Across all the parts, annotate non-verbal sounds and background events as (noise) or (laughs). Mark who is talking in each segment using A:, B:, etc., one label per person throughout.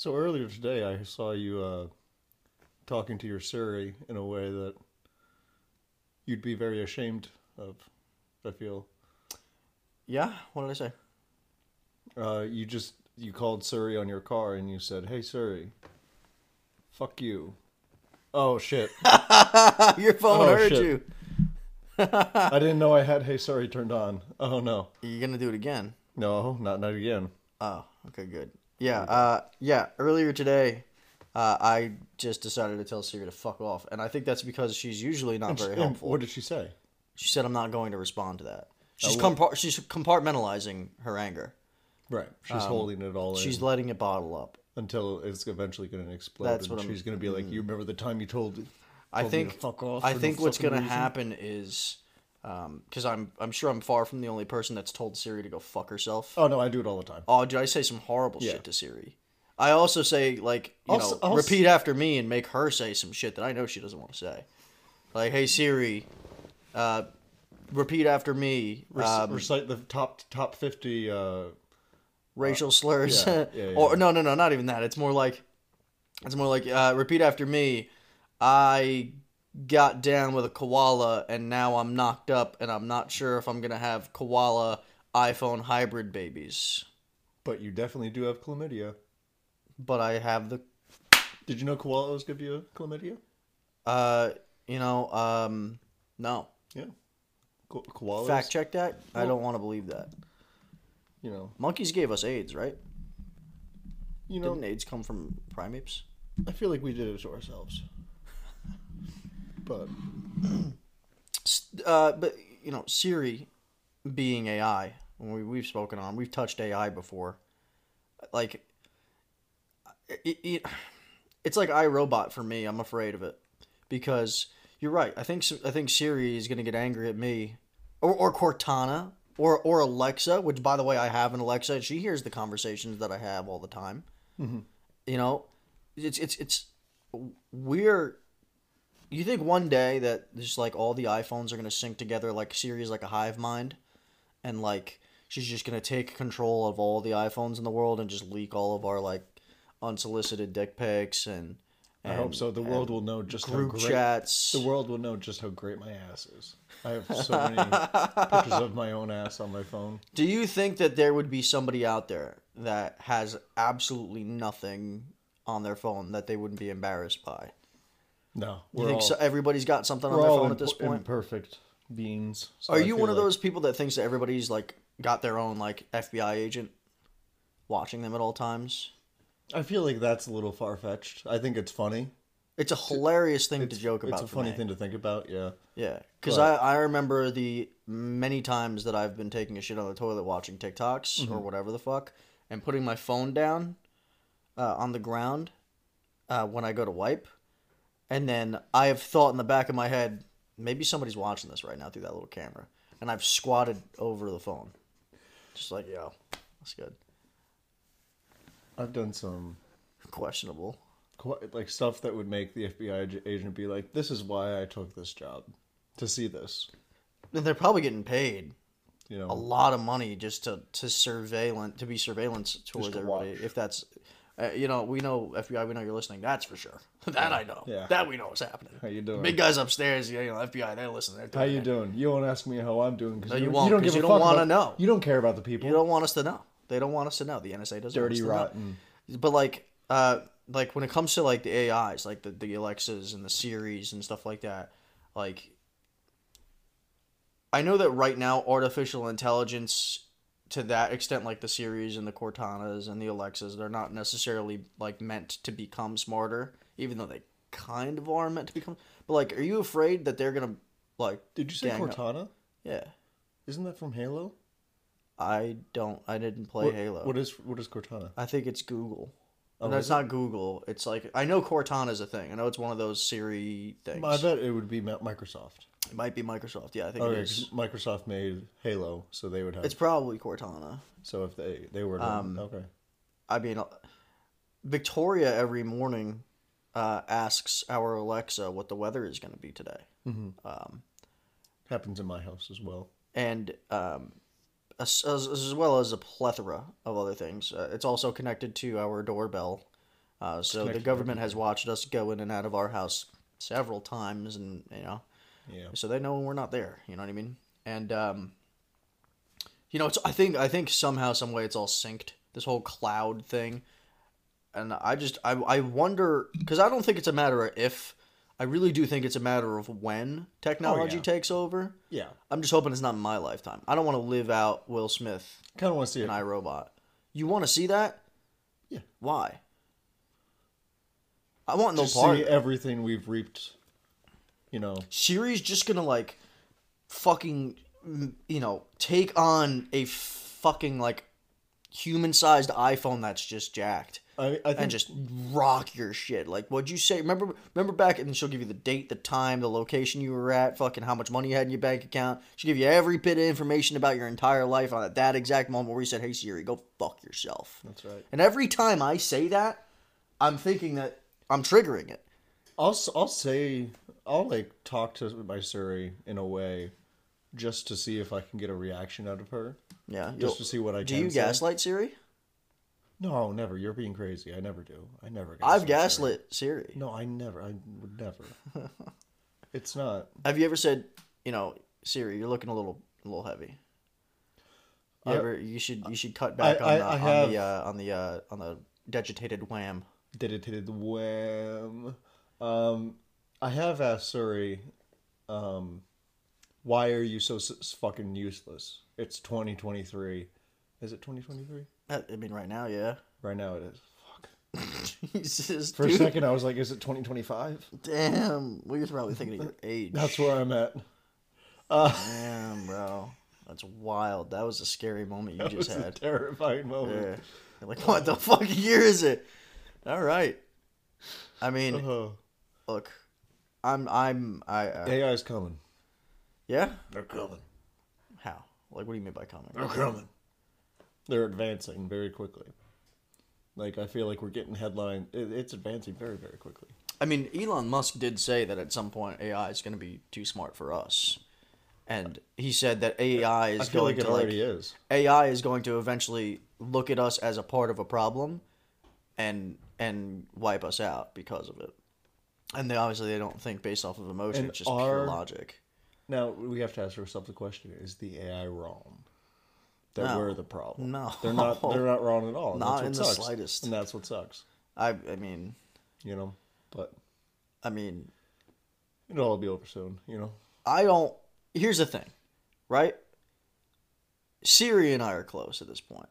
A: So earlier today, I saw you uh, talking to your Siri in a way that you'd be very ashamed of. I feel
B: Yeah. What did I say?
A: uh, you just you called Siri on your car and you said, "Hey Siri, fuck you." Oh shit! (laughs)
B: Your phone
A: Oh,
B: heard
A: shit.
B: you. (laughs)
A: I didn't know I had "Hey Siri" turned on. Oh no,
B: You're gonna do it again.
A: no, not not again.
B: Oh, okay, good. Yeah, uh, yeah. Earlier today, uh, I just decided to tell Siri to fuck off, and I think that's because she's usually not very
A: And
B: helpful.
A: What did she say?
B: She said, "I'm not going to respond to that." She's
A: Oh,
B: compar- she's compartmentalizing her anger.
A: Right, she's holding it all in.
B: Um, She's letting it bottle up.
A: until it's eventually going to explode.
B: That's
A: and
B: what I'm-
A: she's going to be like, "You remember the time you told?"
B: I
A: told me to
B: think.
A: fuck off
B: I
A: for no
B: think what's
A: fucking
B: going to
A: reason?"
B: happen is, because I'm I'm sure I'm far from the only person that's told Siri to go fuck herself.
A: Oh no, I do it all the time.
B: Oh, did I say some horrible
A: Yeah.
B: shit to Siri? I also say like you
A: I'll
B: know
A: s- I'll s-
B: repeat after me and make her say some shit that I know she doesn't want to say. Like, hey Siri, uh, repeat after me.
A: Rec-
B: Um,
A: recite the top top fifty. Uh,
B: racial slurs,
A: yeah, yeah, (laughs) yeah.
B: or no, no, no, not even that. It's more like, it's more like uh, repeat after me. I got down with a koala and now I'm knocked up and I'm not sure if I'm gonna have koala iPhone hybrid babies,
A: but you definitely do have chlamydia.
B: but I have the
A: Did you know koalas give you chlamydia?
B: uh, you know, um, no.
A: Yeah, Ko- koalas.
B: Fact check that. I don't want to believe that.
A: You know,
B: Monkeys gave us AIDS, right?
A: you know.
B: Didn't AIDS come from primates?
A: I feel like we did it to ourselves. But (clears throat)
B: Uh, but you know, Siri being AI, we, we've spoken on, we've touched AI before. Like, it, it, it's like iRobot for me. I'm afraid of it because you're right. I think I think Siri is gonna get angry at me, or or Cortana, or or Alexa. Which, by the way, I have an Alexa. and She hears the conversations that I have all the time. You know, it's it's it's we're you think one day that just like all the iPhones are gonna sync together like Siri is like a hive mind, and like she's just gonna take control of all the iPhones in the world and just leak all of our like unsolicited dick pics and,
A: I hope so. The world will know just
B: group
A: how great.
B: chats.
A: The world will know just how great my ass is. I have so many pictures of my own ass on my phone.
B: Do you think that there would be somebody out there that has absolutely nothing on their phone that they wouldn't be embarrassed by?
A: No,
B: You think
A: all,
B: so, everybody's got something on their phone
A: imp-
B: at this point?
A: Perfect beings. so
B: Are
A: I
B: you one of
A: like-
B: those people that thinks that everybody's like got their own like FBI agent watching them at all times?
A: I feel like that's a little far fetched. I think it's funny.
B: It's a hilarious thing
A: It's,
B: to joke about.
A: It's a funny
B: me.
A: thing to think about. Yeah.
B: Yeah, because I, I remember the many times that I've been taking a shit on the toilet watching TikToks
A: Mm-hmm.
B: or whatever the fuck, and putting my phone down uh, on the ground uh, when I go to wipe, and then I have thought in the back of my head, maybe somebody's watching this right now through that little camera, and I've squatted over the phone, just like yo, that's good,
A: I've done some
B: questionable.
A: qu- like stuff that would make the FBI agent be like, "This is why I took this job to see this."
B: And they're probably getting paid
A: You know,
B: a lot of money just to to surveillance to be surveillance towards
A: to
B: everybody.
A: watch.
B: If that's, uh, you know, we know FBI, we know you're listening. That's for sure. (laughs) that I know.
A: Yeah.
B: That we know is happening.
A: How you doing?
B: Big guys upstairs, Yeah, you know, FBI, they're listening. They're doing How
A: you
B: it.
A: doing? You won't ask me how I'm doing because
B: No, you
A: you,
B: won't,
A: don't
B: 'cause
A: give
B: you
A: a
B: don't
A: fuck
B: wanna know.
A: You don't care about the people.
B: You don't want us to know. They don't want us to know. The NSA doesn't.
A: Dirty,
B: want us to
A: rotten.
B: But like, uh, like when it comes to like the AIs, like the the Alexas and the Siris and stuff like that, like. I know that right now artificial intelligence to that extent like the Siris and the Cortanas and the Alexas they're not necessarily like meant to become smarter even though they kind of are meant to become but like are you afraid that they're going to like
A: Did you say
B: gang up?
A: Cortana?
B: yeah
A: Isn't that from Halo?
B: I don't I didn't play
A: What-
B: Halo
A: What is what is Cortana?
B: I think it's Google.
A: Oh,
B: no, it's not Google. It's like I know Cortana is a thing. I know it's one of those Siri things.
A: I bet it would be Microsoft.
B: It might be Microsoft. Yeah, I think
A: Oh,
B: it
A: yeah,
B: is.
A: 'cause Microsoft made Halo, so they would have.
B: It's probably Cortana.
A: so if they they were to,
B: Um,
A: okay.
B: I mean, uh, Victoria every morning uh, asks our Alexa what the weather is going to be today, um,
A: Happens in my house as well.
B: and um, as, as, as well as a plethora of other things. Uh, it's also connected to our doorbell, Uh, so the government has watched us go in and out of our house several times, and you know,
A: Yeah.
B: so they know when we're not there. You know what I mean? And um, you know, it's I think I think somehow, some way, it's all synced. This whole cloud thing, and I just I I wonder because I don't think it's a matter of if. I really do think it's a matter of when technology
A: yeah.
B: takes over.
A: Yeah.
B: I'm just hoping it's not in my lifetime. I don't want to live out Will Smith
A: Kind of want to see
B: an iRobot. You want to see that?
A: Yeah.
B: Why? I want no
A: to
B: part.
A: see everything we've reaped. You know,
B: Siri's just gonna like fucking you know take on a fucking like human-sized iPhone that's just jacked
A: I, I think
B: and just rock your shit. Like what'd you say? Remember remember back and she'll give you the date, the time, the location you were at, fucking how much money you had in your bank account. She'll give you every bit of information about your entire life on that exact moment where you said, Hey Siri, go fuck yourself.
A: that's right.
B: And every time I say that, I'm thinking that I'm triggering it.
A: I'll I'll say I'll like talk to my Siri in a way, just to see if I can get a reaction out of her.
B: Yeah.
A: Just to see what I
B: Do you
A: say.
B: gaslight Siri?
A: No, never. You're being crazy. I never do. I never.
B: I've
A: gaslight Siri.
B: gaslit Siri.
A: No, I never. I would never. (laughs) it's not.
B: Have you ever said, you know, Siri, you're looking a little, a little heavy. You
A: I-
B: ever, you should, you should cut back
A: I-
B: on, the,
A: I
B: on the, uh, on the, uh, on the vegetated wham.
A: Dedicated wham. Um, I have asked Siri, um, why are you so s- fucking useless? It's 2023. Is it 2023?
B: Uh, I mean, right now, yeah.
A: Right now it is. Fuck. (laughs)
B: Jesus,
A: For a
B: dude.
A: second, I was like, is it 2025?
B: Damn, well, you're probably thinking of your (laughs) age.
A: That's where I'm at.
B: Damn, bro, that's wild. That was a scary moment you (laughs)
A: That
B: just
A: was a
B: had.
A: terrifying moment.
B: Yeah. You're like, what the fuck year is it? All right. I mean,
A: Uh,
B: look, I'm, I'm, I, uh,
A: AI's coming.
B: yeah.
A: They're coming.
B: How? Like, what do you mean by coming?
A: They're coming. They're advancing very quickly. Like I feel like we're getting headline. It, it's advancing very very quickly.
B: I mean, Elon Musk did say that at some point AI is going to be too smart for us, and he said that AI is
A: I feel
B: going
A: like it
B: to like
A: already is.
B: AI is going to eventually look at us as a part of a problem, and and wipe us out because of it. And they obviously they don't think based off of emotion;
A: And
B: it's just pure logic.
A: Now we have to ask ourselves the question: Is the AI wrong? That
B: No.
A: we're the problem.
B: No.
A: they're not. They're not wrong at all. and
B: Not
A: that's what
B: in the
A: sucks.
B: slightest.
A: And that's what sucks.
B: I I mean
A: You know. But
B: I mean
A: it'll all be over soon. You know.
B: I don't. Here's the thing, right? Siri and I are close at this point.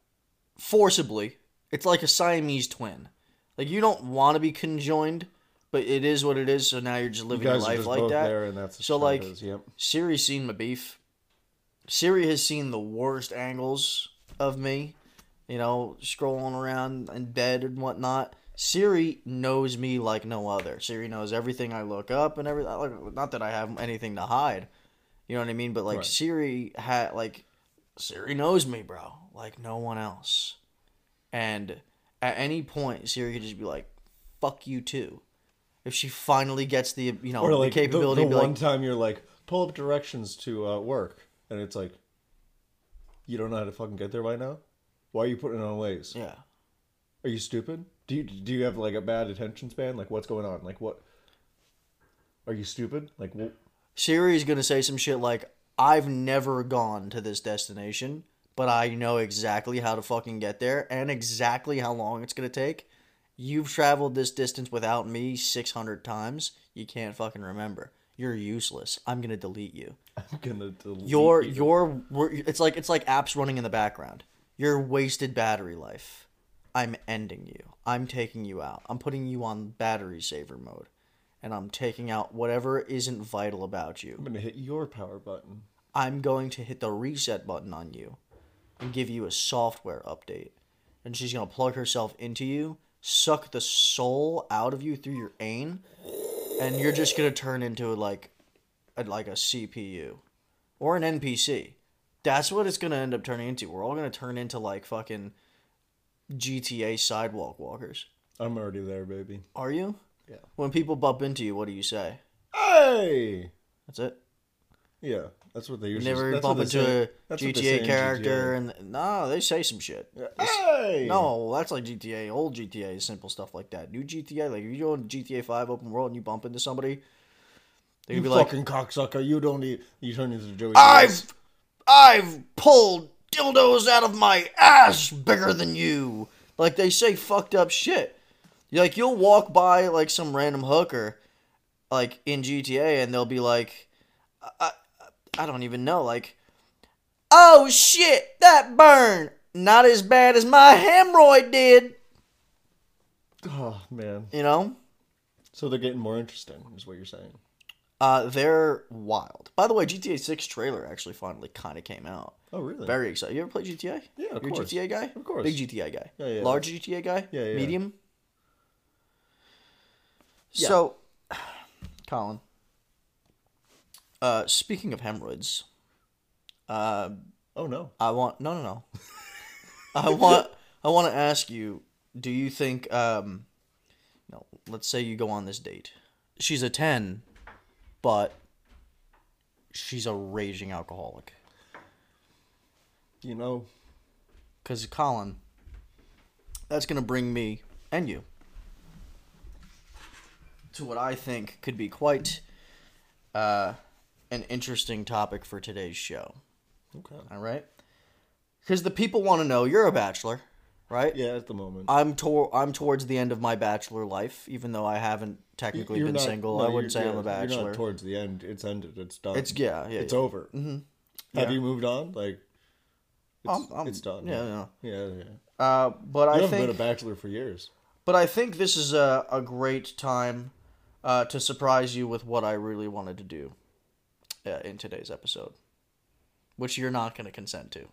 B: Forcibly, it's like a Siamese twin. Like you don't want to be conjoined, but it is what it is. So now you're just
A: You
B: living your
A: guys are
B: life like that.
A: there, and that's
B: So, like,
A: is. Yep.
B: Siri's seen my beef. Siri has seen the worst angles of me, you know, scrolling around in bed and whatnot. Siri knows me like no other. Siri knows everything I look up and everything. Like, not that I have anything to hide, you know what I mean. But like
A: Right.
B: Siri had like Siri knows me, bro, like no one else. And at any point, Siri could just be like, "Fuck you too." If she finally gets the you know
A: like
B: the capability,
A: the, the one
B: like,
A: time you're like, pull up directions to uh, work, and it's like, you don't know how to fucking get there by now. Why are you putting it on Waze?
B: yeah.
A: Are you stupid? Do you do you have like a bad attention span? Like what's going on? Like what? Are you stupid? Like wh-
B: Siri's gonna say some shit like, I've never gone to this destination, but I know exactly how to fucking get there and exactly how long it's gonna take. You've traveled this distance without me 600 times. You can't fucking remember. You're useless. I'm gonna delete you.
A: I'm gonna delete
B: Your
A: you.
B: your it's like it's like apps running in the background. Your wasted battery life. I'm ending you. I'm taking you out. I'm putting you on battery saver mode. And I'm taking out whatever isn't vital about you.
A: I'm gonna hit your power button.
B: I'm going to hit the reset button on you and give you a software update. And she's going to plug herself into you, suck the soul out of you through your aim, and you're just to turn into like a, like a CPU or an NPC. That's what it's to end up turning into. We're all to turn into like fucking GTA sidewalk walkers.
A: I'm already there, baby.
B: Are you?
A: Yeah.
B: When people bump into you, what do you say?
A: Hey,
B: That's it.
A: Yeah, that's what they usually.
B: never
A: that's
B: bump into a GTA character, and no, they say some shit.
A: Hey!
B: No, that's like GTA, old GTA, is simple stuff like that. New GTA, like if you go into GTA Five open world and you bump into somebody, they
A: you
B: be like,
A: fucking cocksucker! You don't need. You turn into Joey.
B: "I've, I've pulled dildos out of my ass bigger than you." Like they say fucked up shit. Like you'll walk by like some random hooker, like in GTA, and they'll be like, I, I, don't even know, like, oh shit, that burn, not as bad as my hemorrhoid did.
A: Oh man!
B: You know,
A: So they're getting more interesting, is what you're saying.
B: uh, they're wild. By the way, GTA Six trailer actually finally kind of came out.
A: Oh really?
B: Very excited. You ever play GTA?
A: Yeah, of
B: You're a
A: course.
B: GTA guy.
A: Of course.
B: Big GTA guy.
A: Yeah, yeah.
B: Large GTA guy.
A: Yeah, yeah.
B: Medium.
A: Yeah.
B: So, (sighs) Colin. Uh, speaking of hemorrhoids, uh,
A: Oh no.
B: I want no no no. I want I want to ask you. Do you think um, no? Let's say you go on this date. She's a ten, but she's a raging alcoholic.
A: You know.
B: Because Colin, that's gonna bring me and you to what I think could be quite uh, an interesting topic for today's show.
A: Okay.
B: All right, because the people want to know you're a bachelor, right?
A: Yeah, at the moment.
B: I'm tor- I'm towards the end of my bachelor life, even though I haven't technically
A: You're
B: been
A: not-
B: single.
A: no,
B: I wouldn't say I'm a
A: yeah, You're
B: bachelor.
A: not towards the end. It's ended. It's done.
B: it's yeah, yeah.
A: It's
B: yeah.
A: over.
B: Mm-hmm.
A: Have you moved on? Like, it's,
B: I'm- I'm-
A: it's done.
B: Yeah, yeah.
A: Yeah, yeah.
B: Uh, but
A: You
B: I
A: haven't
B: think
A: been a bachelor for years.
B: But I think this is a, a great time uh, to surprise you with what I really wanted to do uh, in today's episode, which you're not going to consent to.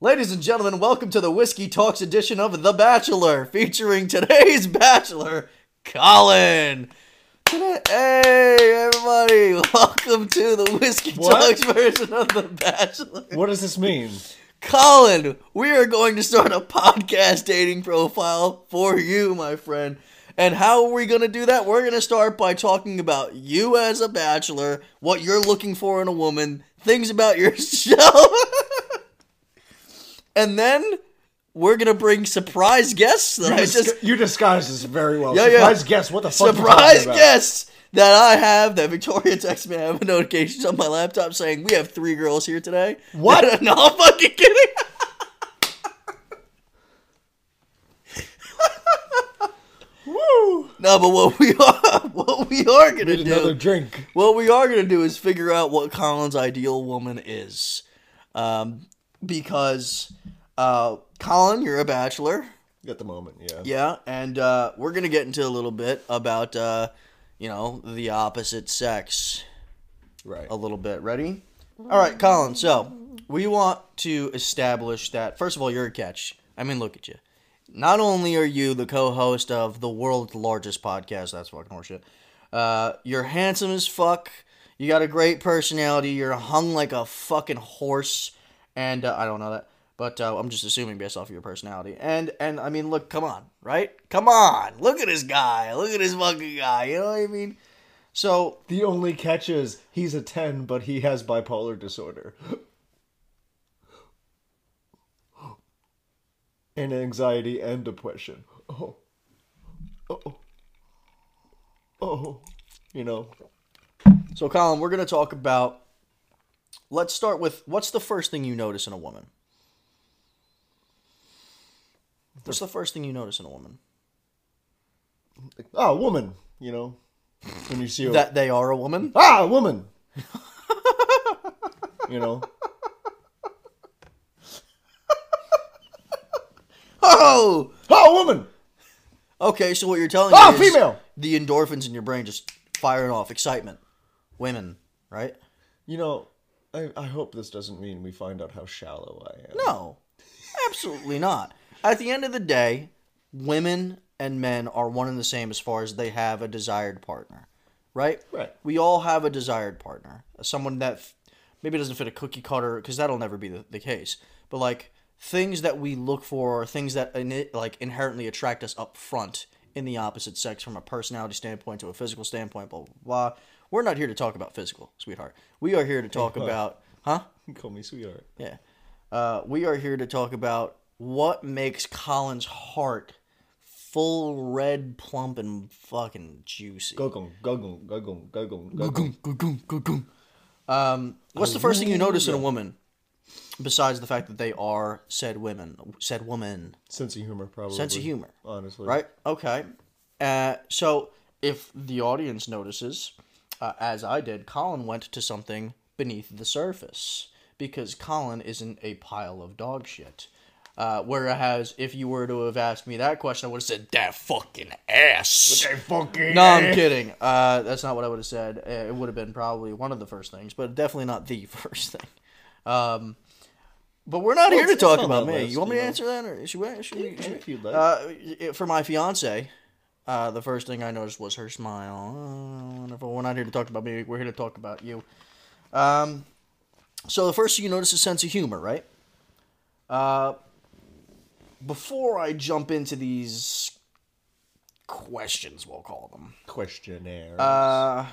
B: Ladies and gentlemen, welcome to the Whiskey Talks edition of The Bachelor, featuring today's (laughs) Bachelor, Colin. Hey, everybody, welcome to the Whiskey
A: What?
B: Talks version of The Bachelor.
A: What does this mean?
B: Colin, we are going to start a podcast dating profile for you, my friend. And how are we going to do that? We're going to start by talking about you as a bachelor, what you're looking for in a woman, things about yourself. (laughs) and then we're going to bring surprise guests that
A: You,
B: I just
A: you disguised this very well.
B: Yeah, yeah.
A: Surprise guess. What the fuck?
B: surprise guests that I have that Victoria texts me. I have (laughs) notifications on my laptop saying we have three girls here today.
A: What? (laughs)
B: no, I'm fucking kidding.
A: Woo!
B: No, but what we (laughs) are what we are gonna
A: Need another
B: do
A: drink.
B: what we are gonna do is figure out what Colin's ideal woman is, um, because uh, Colin, you're a bachelor,
A: At the moment, yeah.
B: yeah, and uh, we're gonna get into a little bit about uh, you know the opposite sex
A: Right.
B: a little bit. Ready? All right, Colin. So we want to establish that first of all, you're a catch. I mean, look at you. Not only are you the co-host of the world's largest podcast, that's fucking horseshit. Uh, you're handsome as fuck. You got a great personality. You're hung like a fucking horse, and uh, I don't know that, but uh, I'm just assuming based off of your personality. And and I mean, look, come on, right? Come on, look at this guy. Look at this fucking guy. You know what I mean? So
A: The only catch is he's a 10, but he has bipolar disorder. (laughs) and anxiety and depression. Oh. Oh. Oh. You know.
B: So, Colin, we're going to talk about. Let's start with what's the first thing you notice in a woman? What's the first thing you notice in a woman?
A: Ah, woman. You know. When you see a
B: That they are a woman?
A: Ah, woman. (laughs) you know.
B: Oh!
A: Oh, woman.
B: Okay, so what you're telling
A: Ah,
B: me is
A: female.
B: the endorphins in your brain just firing off excitement. Women, right?
A: You know, I, I hope this doesn't mean we find out how shallow I am.
B: No, absolutely not. At the end of the day, women and men are one and the same as far as they have a desired partner, right?
A: Right.
B: We all have a desired partner, someone that f- maybe doesn't fit a cookie cutter because that'll never be the, the case. But like things that we look for, things that in like inherently attract us up front in the opposite sex from a personality standpoint to a physical standpoint, blah blah blah. We're not here to talk about physical, sweetheart. We are here to talk
A: what?
B: about, huh?
A: Call me sweetheart.
B: Yeah. Uh, we are here to talk about what makes Colin's heart full, red, plump, and fucking juicy.
A: Gugum, gugum, gugum, gugum, gugum.
B: Gugum, gugum, gugum. Um, what's the first thing you notice in a woman, besides the fact that they are said women, said woman,
A: Sense of humor, probably.
B: sense of humor,
A: Honestly.
B: right? Okay. Uh, so if the audience notices, uh, as I did, Colin went to something beneath the surface because Colin isn't a pile of dog shit. Uh, whereas if you were to have asked me that question, I would have said that fucking ass.
A: fucking.
B: No, I'm kidding. Uh, that's not what I would have said. Uh, It would have been probably one of the first things, but definitely not the (laughs) first thing. Um, but we're not here to talk about me.
A: list,
B: you want me to answer that, or should we? Should we? should-
A: If you'd like.
B: uh, for my fiance, uh, the first thing I noticed was her smile. Oh, wonderful. We're not here to talk about me. We're here to talk about you. Um, so the first thing you notice is sense of humor, right? Uh, before I jump into these questions, we'll call them.
A: Questionnaire.
B: Uh,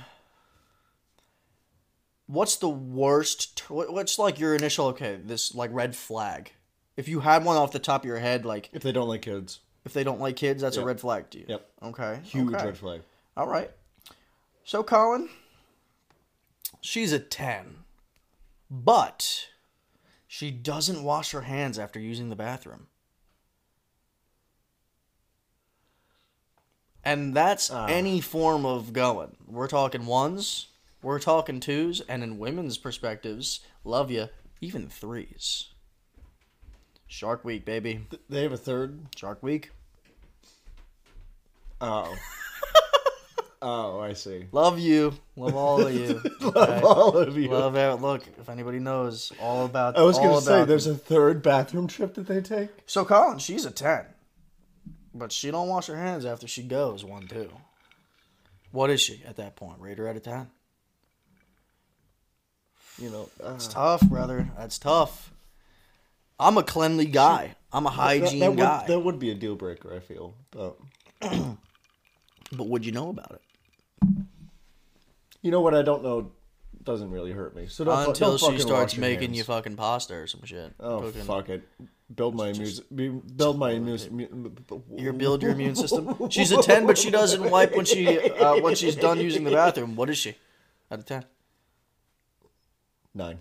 B: what's the worst? T- what's like your initial okay? This like red flag. If you had one off the top of your head, like
A: if they don't like kids,
B: if they don't like kids, that's a red flag to you.
A: Yep.
B: Okay.
A: huge
B: okay.
A: red flag.
B: All right. So Colin, she's a ten, but she doesn't wash her hands after using the bathroom. And that's
A: Ah.
B: any form of going. We're talking ones, we're talking twos, and in women's perspectives, love you, even threes. Shark Week, baby.
A: Th- They have a third.
B: Shark Week.
A: Oh. (laughs) oh, I see.
B: Love you. Love all of you. (laughs)
A: Love
B: Okay?
A: all of you.
B: Love it. Look, if anybody knows all about,
A: I was gonna say,
B: about
A: there's a third bathroom trip that they take.
B: So Colin, she's a ten, but she don't wash her hands after she goes one two. What is she at that point? Rate her out of ten.
A: You know, uh,
B: It's tough, brother. That's tough. I'm a cleanly guy. I'm a
A: that,
B: hygiene
A: that would,
B: guy.
A: that would be a deal breaker. I feel, but (clears throat)
B: But would you know about it
A: you know what? I don't know. Doesn't really hurt me. So don't,
B: until
A: don't
B: she starts making
A: hands.
B: you fucking pasta or some shit?
A: Oh
B: Cooking.
A: fuck it! Build my immune. Build my immune.
B: Your build your immune system. She's a ten, but she doesn't wipe when she uh, when she's done using the bathroom. What is she? Out of ten.
A: Nine.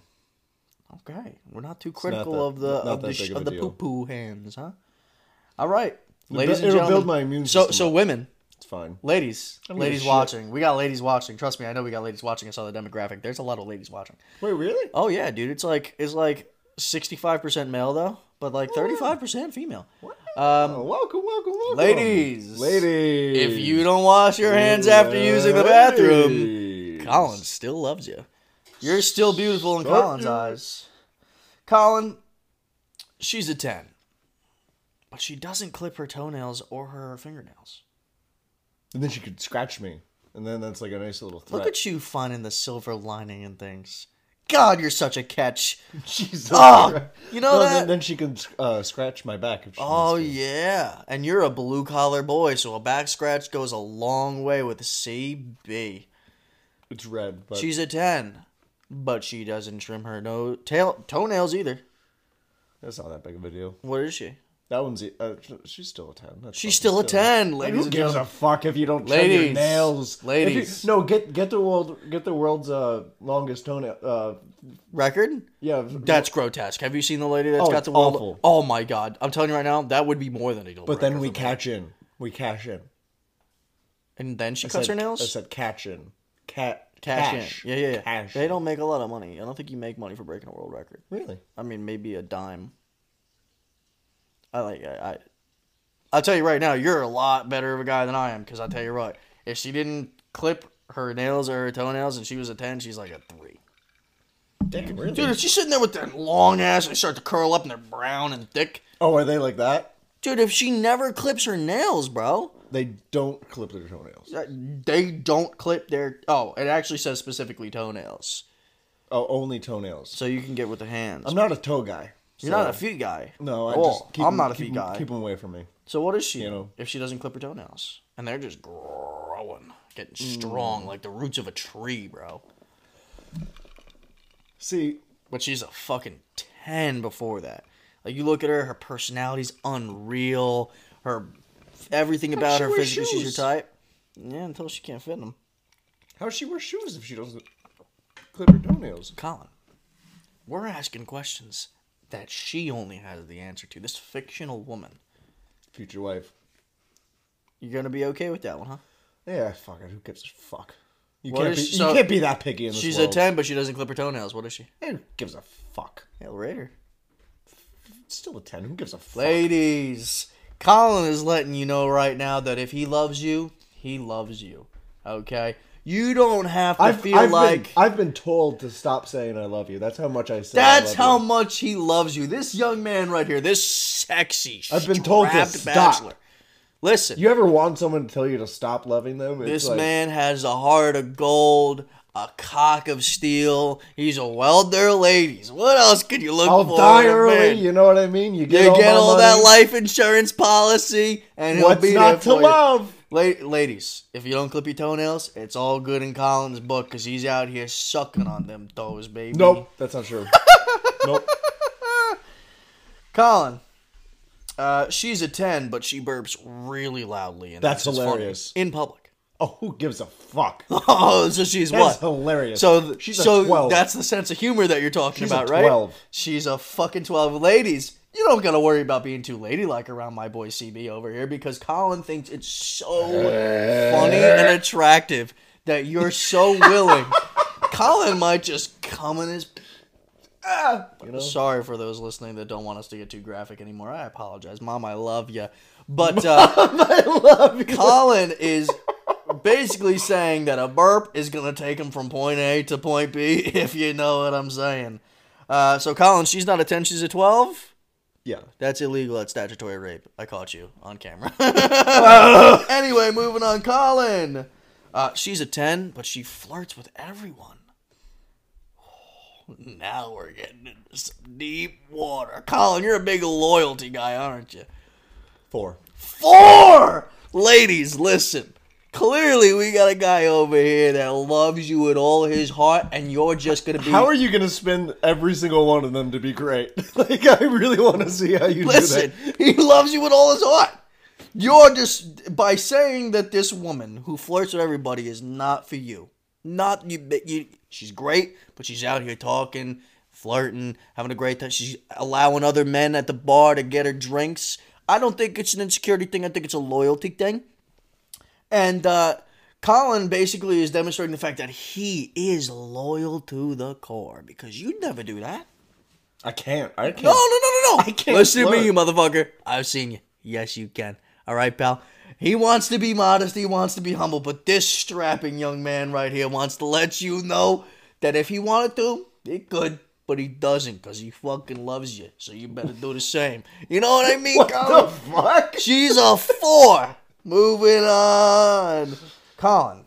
B: Okay, we're not too
A: not
B: critical
A: that-
B: of the of the, sh-
A: of
B: of the poo poo hands, huh? All right,
A: It'll
B: ladies and
A: it'll
B: gentlemen.
A: build my immune
B: so
A: system
B: so
A: up.
B: women,
A: It's fine.
B: ladies, ladies
A: shit.
B: watching. We got ladies watching. Trust me, I know we got ladies watching. I saw the demographic. There's a lot of ladies watching.
A: Wait, really?
B: Oh yeah, dude. It's like it's like sixty five percent male though, but like thirty five percent female. Um,
A: Oh, welcome, welcome, welcome,
B: Ladies.
A: ladies.
B: if you don't wash your hands after using the bathroom. Colin still loves you. You're still beautiful in
A: Suck
B: Colin's eyes. Colin, she's a 10. But she doesn't clip her toenails or her fingernails.
A: And then she could scratch me, and then that's like a nice little threat.
B: Look at you finding the silver lining in things. God, you're such a catch. (laughs)
A: Jesus.
B: Oh, you know
A: No,
B: that?
A: then, then she can uh, scratch my back if she
B: Oh yeah, and you're a blue collar boy, so a back scratch goes a long way with CB.
A: It's red, but
B: She's a ten, but she doesn't trim her no tail toenails either.
A: that's not that big of a deal.
B: What is she?
A: That one's uh, she's still a ten. That's
B: She's
A: fucking
B: still a ten,
A: Like,
B: ladies
A: who gives a fuck if you don't trim
B: Ladies.
A: your nails? If you-
B: Ladies.
A: no, get get the world get the world's uh, longest toenail. Uh,
B: Record?
A: yeah,
B: That's grotesque. Have you seen the lady that's
A: Oh,
B: got the world?
A: awful.
B: Oh my god! I'm telling you right now, that would be more than a
A: but then we catch in. We cash in.
B: and then she
A: I
B: cuts
A: said-
B: her nails.
A: I said catch in. Cat
B: cash,
A: cash
B: in. Yeah, yeah, yeah.
A: Cash.
B: They don't make a lot of money. I don't think you make money for breaking a world record.
A: really.
B: I mean, maybe a dime. I like. I. I I'll tell you right now, you're a lot better of a guy than I am. Because I'll tell you what, if she didn't clip her nails or her toenails and she was a ten, she's like a three.
A: Damn, really?
B: Dude, if she's sitting there with that long ass and they start to curl up and they're brown and thick.
A: oh, are they like that?
B: Dude, if she never clips her nails, bro,
A: They don't clip their toenails.
B: uh, they don't clip their. Oh, it actually says specifically toenails,
A: Oh, only toenails.
B: so you can get with the hands.
A: I'm not a toe guy.
B: You're
A: so-
B: not a feet guy.
A: No, I
B: Oh,
A: just keep
B: I'm
A: 'em-
B: not a feet guy.
A: Keep them away from me.
B: So what is she?
A: You know.
B: if she doesn't clip her toenails, and they're just growing, getting strong like the roots of a tree, bro.
A: See,
B: But she's a fucking ten before that. Like you look at her, her personality's unreal. Her everything about her physically, she's your type. Yeah, until she can't fit them.
A: how does she wear shoes if she doesn't clip her toenails?
B: Colin, we're asking questions that she only has the answer to. This fictional woman.
A: Future wife.
B: You're gonna be okay with that one, huh?
A: Yeah, fuck it. Who gives a fuck? You
B: What
A: can't be.
B: so-
A: you can't be that picky in this
B: She's
A: world.
B: a ten, but she doesn't clip her toenails. What is she?
A: Who gives a fuck?
B: Hail Raider.
A: Still a ten. Who gives a fuck?
B: Ladies, Colin is letting you know right now that if he loves you, he loves you. Okay? You don't have to
A: I've,
B: feel
A: I've
B: like
A: been, I've been told to stop saying I love you. That's how much I say. I
B: that's
A: love
B: how
A: you.
B: much he loves you. This young man right here, this sexy,
A: I've been told to stop.
B: bachelor. Listen,
A: You ever want someone to tell you to stop loving them? It's
B: this
A: like,
B: man has a heart of gold, a cock of steel. He's a welder, ladies. What else could you look
A: I'll
B: for?
A: die
B: in a
A: early.
B: man?
A: You know what I mean? You get
B: You
A: all,
B: get all that life insurance policy, and he'll
A: What's
B: be there
A: not to love?
B: La- ladies, if you don't clip your toenails, it's all good in Colin's book because he's out here sucking on them toes, baby.
A: Nope, that's not true. (laughs) nope.
B: Colin, uh, she's a 10, but she burps really loudly. And
A: That's
B: funny.
A: hilarious.
B: In public.
A: Oh, who gives a fuck? (laughs)
B: Oh, so she's
A: That's
B: what?
A: hilarious.
B: So, th-
A: she's a
B: so
A: 12.
B: that's the sense of humor that you're talking
A: She's
B: about, right?
A: 12.
B: She's a fucking 12. Ladies, you don't gotta worry about being too ladylike around my boy CB over here because Colin thinks it's so funny and attractive that you're so willing. (laughs) Colin might just come in his.
A: Ah, you know?
B: Sorry for those listening that don't want us to get too graphic anymore. I apologize, Mom. I love you, but uh, (laughs)
A: I love you.
B: Colin is basically saying that a burp is going to take him from point A to point B, (laughs) if you know what I'm saying. Uh, so, Colin, she's not a 10, she's a 12.
A: Yeah.
B: That's illegal. That's statutory rape. I caught you on camera. (laughs) anyway, moving on. Colin. Uh, she's a 10, but she flirts with everyone. (sighs) Now we're getting into some deep water. Colin, you're a big loyalty guy, aren't you?
A: Four.
B: Four! Ladies, listen. Clearly, we got a guy over here that loves you with all his heart, and you're just gonna be.
A: How are you gonna spin every single one of them to be great? (laughs) like, I really want to see how you
B: Listen,
A: do that.
B: he loves you with all his heart. You're just by saying that this woman who flirts with everybody is not for you. Not you. you she's great, but she's out here talking, flirting, having a great time. She's allowing other men at the bar to get her drinks. I don't think it's an insecurity thing. I think it's a loyalty thing. And uh, Colin basically is demonstrating the fact that he is loyal to the core because you'd never do that.
A: I can't. I can't.
B: No, no, no, no, no.
A: I can't
B: Listen to me, you motherfucker. I've seen you. Yes, you can. All right, pal. He wants to be modest. He wants to be humble. But this strapping young man right here wants to let you know that if he wanted to, he could. But he doesn't because he fucking loves you. So you better do the same. You know what I mean, (laughs)
A: What
B: Colin?
A: the fuck?
B: She's a four. Moving on. Colin.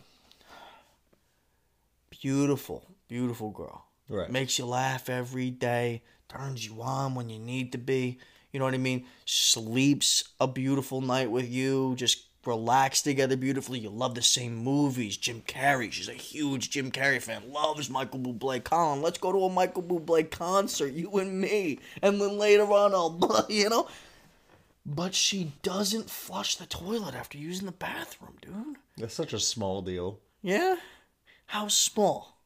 B: Beautiful, beautiful girl.
A: Right.
B: Makes you laugh every day. Turns you on when you need to be. You know what I mean? Sleeps a beautiful night with you. Just relax together beautifully. You love the same movies. Jim Carrey. She's a huge Jim Carrey fan. Loves Michael Bublé. Colin, let's go to a Michael Bublé concert. You and me. And then later on, I'll, (laughs) you know but she doesn't flush the toilet after using the bathroom, dude.
A: That's such a small deal.
B: Yeah? How small?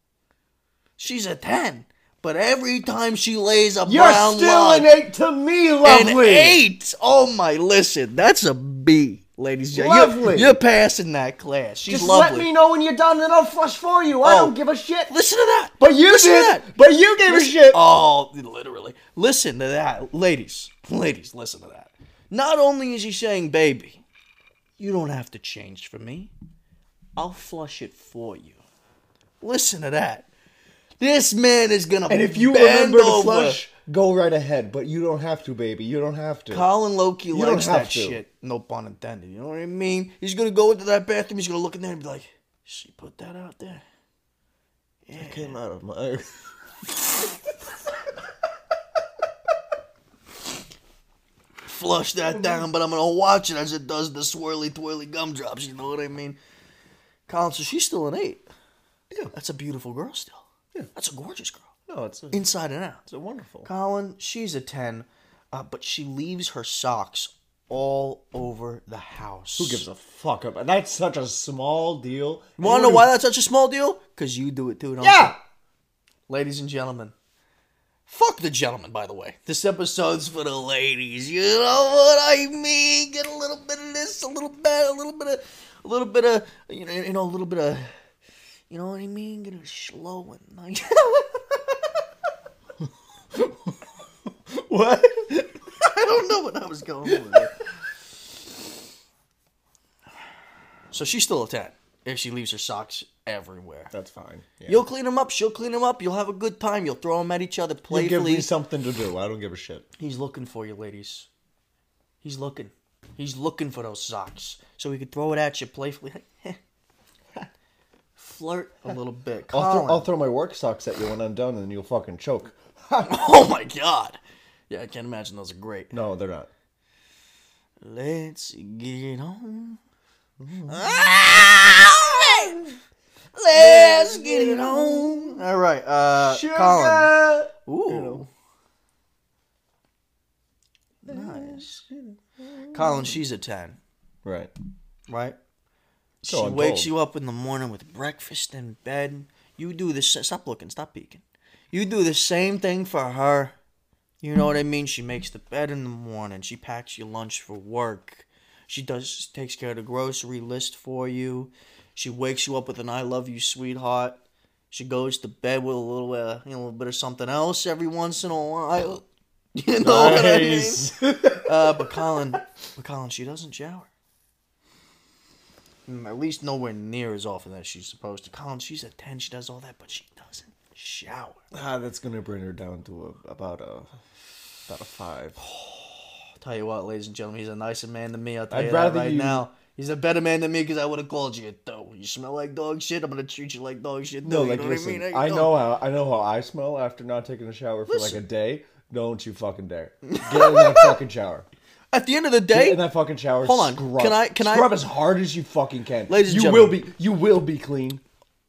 B: She's a 10, but every time she lays a
A: You're
B: brown
A: still
B: log,
A: an eight to me, lovely.
B: an 8! Oh my, listen, that's a B, ladies and gentlemen. You're,
A: Lovely.
B: you're passing that class. She's
A: Just
B: lovely.
A: let me know when you're done, and I'll flush for you. I
B: Oh.
A: don't give a shit.
B: Listen to that.
A: But you
B: Listen
A: did. But you gave a shit.
B: Oh, literally. Listen to that. Ladies, ladies, listen to that. Not only is he saying, baby, you don't have to change for me. I'll flush it for you. Listen to that. This man is gonna
A: and if you remember to
B: over.
A: flush, go right ahead. But you don't have to, baby. You don't have to.
B: Colin Loki
A: don't
B: likes that
A: to.
B: shit. No pun intended. You know what I mean? He's gonna go into that bathroom. He's gonna look in there and be like, "She put that out there." Yeah.
A: It came out of my. (laughs)
B: flush that down, but I'm gonna watch it as it does the swirly twirly gumdrops. You know what I mean? Colin, so she's still an eight.
A: Yeah.
B: That's a beautiful girl still.
A: Yeah.
B: That's a gorgeous girl,
A: No, it's a,
B: inside and out.
A: it's a wonderful.
B: Colin, she's a 10, uh, but she leaves her socks all over the house.
A: Who gives a fuck about? That's such a small deal.
B: You want to know why that's such a small deal? Because you do it too, don't
A: Yeah.
B: you? Ladies and gentlemen. Fuck the gentleman, by the way. This episode's for the ladies. You know what I mean? Get a little bit of this, a little bit, a little bit of, a little bit of, you know, you know, a little bit of, you know what I mean? Get a slow and nice.
A: What? (laughs)
B: I don't know what I was going with. So she's still a 10 if she leaves her socks everywhere.
A: That's fine. Yeah.
B: You'll clean them up. She'll clean them up. You'll have a good time. You'll throw them at each other
A: You give me something to do. I don't give a shit.
B: He's looking for you, ladies. He's looking. He's looking for those socks so he could throw it at you playfully. (laughs) Flirt a little bit.
A: I'll, throw, I'll throw my work socks at you when I'm done, and you'll fucking choke. (laughs)
B: oh my god. Yeah, I can't imagine those are great.
A: No, they're not.
B: Let's get on.
A: Mm-hmm.
B: Let's get it on. All right, uh, Colin. Ooh. Nice. Colin, she's a 10,
A: Right.
B: right?
A: So
B: she
A: I'm
B: wakes
A: told.
B: you up in the morning with breakfast in bed. You do this. Stop looking. Stop peeking. You do the same thing for her. You know what I mean? She makes the bed in the morning. She packs your lunch for work. She does takes care of the grocery list for you. She wakes you up with an "I love you, sweetheart." She goes to bed with a little, uh, you know, a little bit of something else every once in a while. (laughs) You know what I mean? Uh, but Colin, but Colin, she doesn't shower. Mm, At least nowhere near as often as she's supposed to. Colin, she's a ten. She does all that, but she doesn't shower.
A: ah, that's gonna bring her down to a, about a about a five. (sighs)
B: Tell you what, ladies and gentlemen, he's a nicer man than me. I'll tell
A: I'd
B: you
A: rather
B: that right
A: you-
B: now. He's a better man than me because I would have called you though. You smell like dog shit. I'm gonna treat you like dog shit.
A: No, like
B: you know
A: listen,
B: what I mean?
A: I,
B: you
A: know how I know how I smell after not taking a shower for
B: Listen.
A: like a day. Don't you fucking dare (laughs) get in that fucking shower.
B: At the end of the
A: Get
B: day,
A: in that fucking shower.
B: Hold on.
A: Scrub.
B: Can I- can I-
A: scrub as hard as you fucking can,
B: Ladies and
A: You will be you will be clean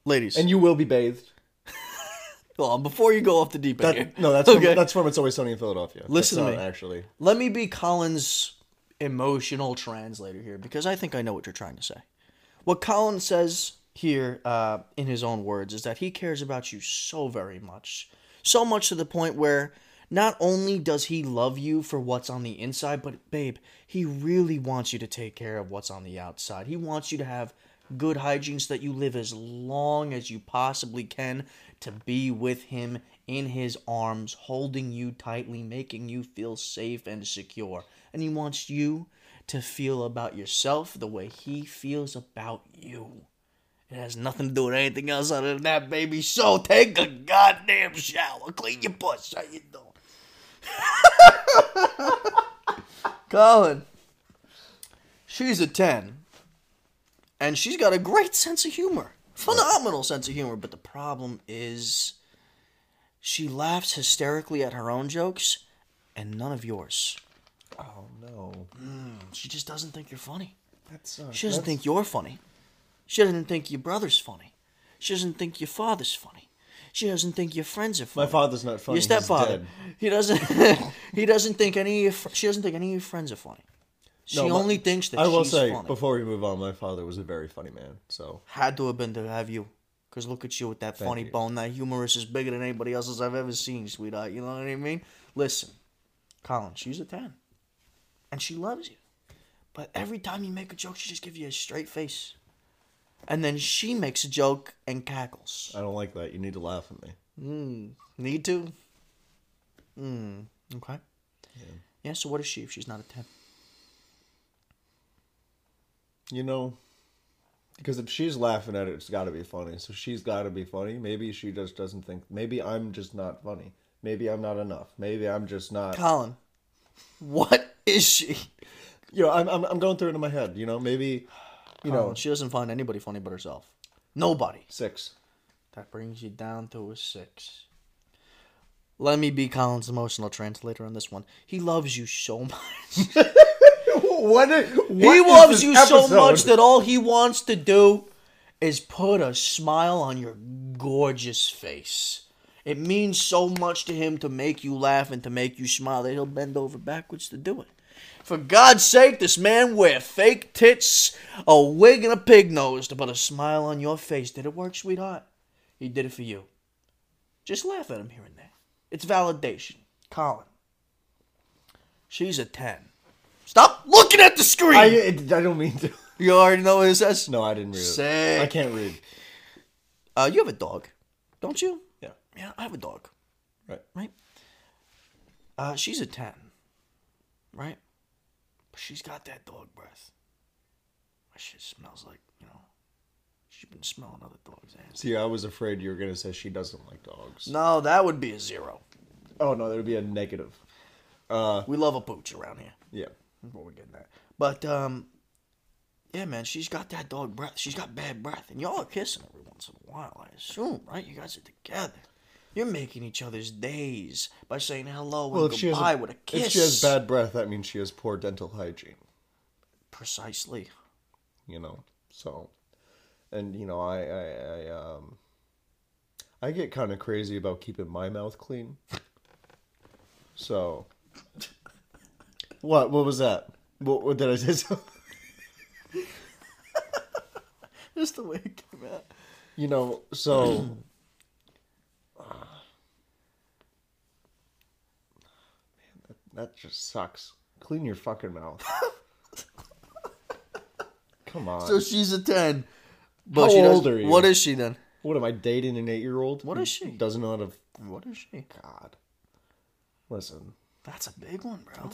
B: ladies,
A: and you will be bathed. (laughs)
B: hold on, before you go off the deep end,
A: That, no, that's
B: okay.
A: from, that's from It's Always Sunny in Philadelphia.
B: Listen
A: That's
B: to
A: not
B: me.
A: Actually,
B: Let me be Colin's emotional translator here because I think I know what you're trying to say. What Colin says here, uh, in his own words, is that he cares about you so very much. So much to the point where not only does he love you for what's on the inside, but babe, he really wants you to take care of what's on the outside. He wants you to have good hygiene so that you live as long as you possibly can to be with him in his arms, holding you tightly, making you feel safe and secure. And he wants you to feel about yourself the way he feels about you. It has nothing to do with anything else other than that, baby. So take a goddamn shower. Clean your puss. How you doing? (laughs) Colin. She's a 10. And she's got a great sense of humor. Phenomenal sense of humor. But the problem is she laughs hysterically at her own jokes and none of yours.
A: Oh no,
B: She just doesn't think you're funny.
A: that's uh,
B: She doesn't
A: that's-
B: think you're funny. She doesn't think your brother's funny. She doesn't think your father's funny. She doesn't think your friends are funny.
A: my father's not funny.
B: your stepfather. He doesn't. (laughs) he doesn't think any. Of your, fr- she doesn't think any of your friends are funny. She
A: No, my-
B: only thinks that.
A: I will say
B: funny.
A: before we move on, my father was a very funny man. So
B: Had to have been to have you, because look at you with that funny
A: you.
B: bone. That humorous is bigger than anybody else's I've ever seen, sweetheart. You know what I mean? Listen, Colin, she's a ten, and she loves you. But every time you make a joke, she just gives you a straight face, and then she makes a joke and cackles.
A: I don't like that. You need to laugh at me.
B: Mm, need to? Mm, okay. Yeah. so what is she if she's not a 10?
A: You know, because if she's laughing at it, it's got to be funny. So she's got to be funny. Maybe she just doesn't think. Maybe I'm just not funny. Maybe I'm not enough. Maybe I'm just not.
B: Colin, what is she?
A: You know, I'm I'm, I'm going through it in my head. You know, maybe, you know,
B: Colin, she doesn't find anybody funny but herself. Nobody.
A: six.
B: That brings you down to a 6. Let me be Colin's emotional translator on this one. He loves you so much. (laughs)
A: what? i- what
B: he
A: is
B: loves
A: this
B: you so
A: episode?
B: much that all he wants to do is put a smile on your gorgeous face. It means so much to him to make you laugh and to make you smile that he'll bend over backwards to do it. For God's sake, this man wear fake tits, a wig, and a pig nose to put a smile on your face. Did it work, sweetheart? He did it for you. Just laugh at him here and there. It's validation. Colin. She's a 10. Stop looking at the screen!
A: I, I don't mean to.
B: You already know what it says?
A: No, I didn't read it.
B: Sick.
A: I can't read.
B: Uh, you have a dog, don't you?
A: Yeah.
B: I have a dog,
A: Right.
B: right? Uh, she's a 10, right? But she's got that dog breath. That shit smells like, you know, she's been smelling other dogs' ass.
A: See, I was afraid you were gonna say she doesn't like dogs.
B: No, that would be a zero.
A: Oh no, that would be a negative. Uh,
B: We love a pooch around here.
A: yeah.
B: That's what we're getting at. But, um, yeah, man, she's got that dog breath. She's got bad breath. And y'all are kissing every once in a while, I assume, right? You guys are together. You're making each other's days by saying hello
A: Well,
B: and
A: if she has
B: goodbye
A: a,
B: with a kiss.
A: if she has bad breath, that means she has poor dental hygiene.
B: Precisely.
A: You know, so, and you know, I, I, I um, I get kind of crazy about keeping my mouth clean. So, what? What was that? What, what did I say? something? (laughs)
B: Just the way it came out.
A: You know, so man, that, just sucks. Clean your fucking mouth. (laughs) Come on.
B: So she's a 10. But
A: How
B: she
A: old
B: does-
A: are you?
B: What is she then?
A: what am I dating an eight-year-old?
B: What is she?
A: Doesn't know how to.
B: What is she?
A: God, listen.
B: That's a big one, bro.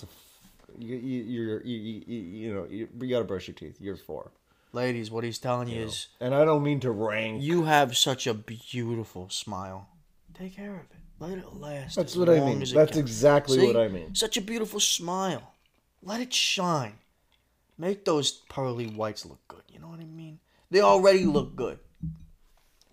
A: You, you, you're, you, you, you you know, you, you gotta brush your teeth. You're four,
B: Ladies, what he's telling you is
A: and I don't mean to rank.
B: you have such a beautiful smile. Take care of it. Let it last.
A: That's
B: as
A: what I mean. That's
B: can.
A: exactly
B: See?
A: what I mean.
B: Such a beautiful smile. Let it shine. Make those pearly whites look good. You know what I mean? They already look good.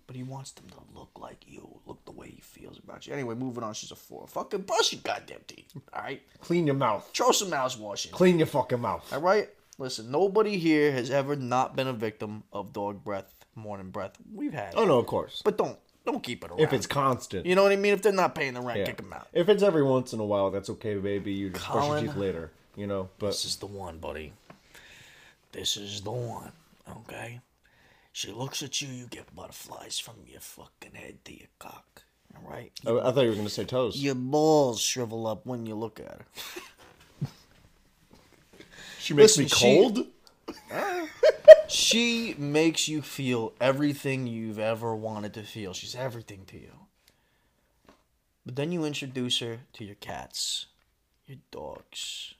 B: But he wants them to look like you, look the way he feels about you. Anyway, moving on. She's a four. Fucking brush your goddamn teeth. All right?
A: Clean your mouth.
B: Throw some mouthwash in.
A: Clean your fucking mouth.
B: All right? Listen, nobody here has ever not been a victim of dog breath, morning breath. We've had oh, it.
A: Oh no, of course.
B: But don't don't keep it around.
A: If it's constant.
B: you know what I mean? If they're not paying the rent,
A: Yeah.
B: kick them out.
A: If it's every once in a while, that's okay, baby. You just brush
B: Colin.
A: your teeth later, you know. But
B: This is the one, buddy. This is the one. Okay? She looks at you, you get butterflies from your fucking head to your cock. All right?
A: I, I thought you were gonna say toes.
B: Your balls shrivel up when you look at her.
A: she makes
B: Listen,
A: me
B: she-
A: cold. (laughs)
B: She makes you feel everything you've ever wanted to feel. She's everything to you. But then you introduce her to your cats, your dogs,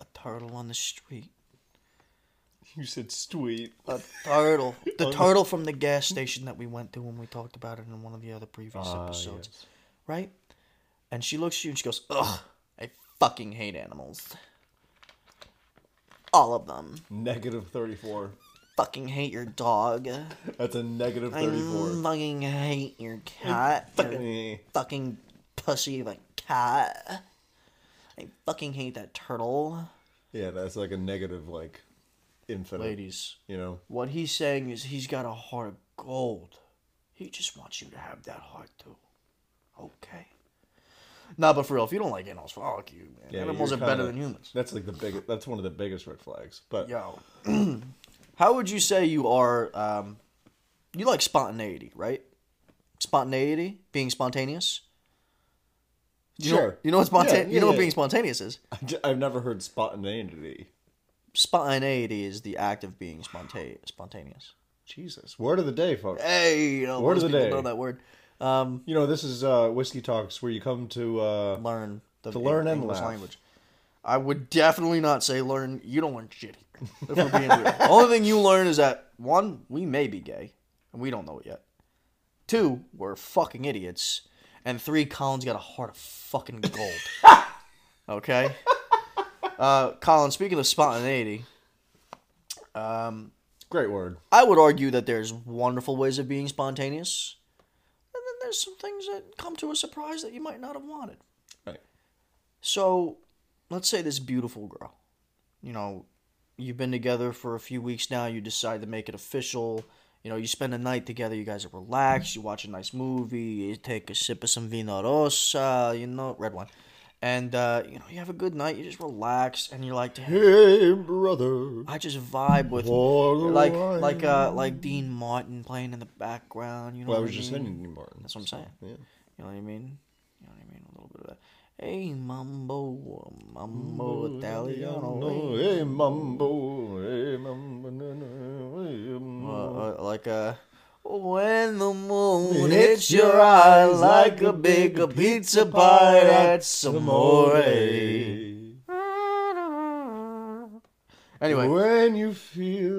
B: a turtle on the street,
A: You said sweet.
B: a turtle, the (laughs) turtle from the gas station that we went to when we talked about it in one of the other previous
A: Ah,
B: episodes,
A: yes.
B: right? And she looks at you and she goes, "Ugh, I fucking hate animals. All of them.
A: Negative thirty-four.
B: Fucking hate your dog."
A: That's a negative
B: I
A: thirty-four.
B: fucking hate your cat.
A: Fucking-
B: fucking pussy of a cat. I fucking hate that turtle.
A: Yeah, that's like a negative, like infinite.
B: Ladies,
A: You know.
B: what he's saying is he's got a heart of gold. He just wants you to have that heart too. Okay. Nah, but for real, if you don't like animals, fuck you, man.
A: Yeah,
B: animals are
A: you're
B: better than humans.
A: That's like the big. That's one of the biggest red flags. But
B: Yo. (clears throat) How would you say you are, um, you like spontaneity, right? Spontaneity? Being spontaneous? You Know,
A: Sure.
B: you know what spontaneous?
A: Yeah,
B: you know
A: yeah,
B: what being spontaneous is?
A: I I've never heard spontaneity.
B: Spontaneity is the act of being sponta- spontaneous.
A: Jesus, word of the day, folks.
B: Hey, you know,
A: Word of the day.
B: know that word. Um,
A: You know, this is uh, whiskey talks where you come to. Uh,
B: learn the
A: To learn and
B: English
A: laugh.
B: language. I would definitely not say learn. You don't learn shit here. If we're being real. The only thing you learn is that one, we may be gay, and we don't know it yet. Two, we're fucking idiots, and three, Colin's got a heart of fucking gold. (laughs) okay. Uh, Colin, speaking of spontaneity, um,
A: great word.
B: I would argue that there's wonderful ways of being spontaneous, and then there's some things that come to a surprise that you might not have wanted.
A: Right.
B: So, let's say this beautiful girl, you know, you've been together for a few weeks now, you decide to make it official. You know, you spend a night together, you guys are relaxed, you watch a nice movie, you take a sip of some vino rosa, you know, red wine. And, uh, you know, you have a good night, you just relax, and you're like,
A: Hey, brother.
B: I just vibe with like like uh like Dean Martin playing in the background. You know,
A: Well, I was just
B: mean?
A: saying Dean Martin.
B: That's what I'm saying.
A: Yeah.
B: You know what I mean? You know what I mean? A little bit of that. Hey, mambo, mambo Italiano.
A: Hey, mambo. Hey, mambo. hey,
B: Uh,
A: mambo.
B: uh, like a when the moon hits your eyes like a big pizza pie, that's amore. Anyway,
A: When you feel.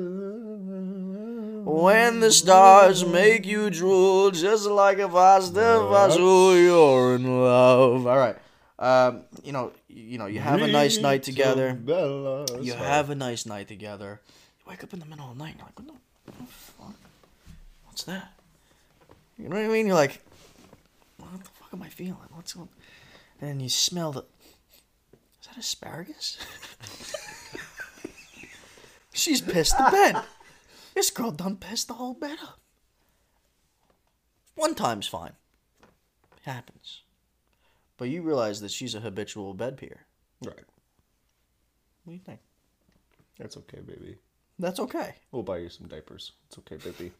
B: when the stars make you drool, just like a pasta you're in love. All right. Um, you know, you know, you have a nice night together. You have a nice night together. You wake up in the middle of the night and you're like, what the, what the fuck? What's that? You know what I mean? You're like, what the fuck am I feeling? What's going And you smell the. Is that asparagus? (laughs) She's pissed the bed. This girl done pissed the whole bed up. One time's fine. It happens. But you realize that she's a habitual bed peer.
A: Right.
B: What do you think?
A: That's okay, baby.
B: That's okay.
A: We'll buy you some diapers. It's okay, baby.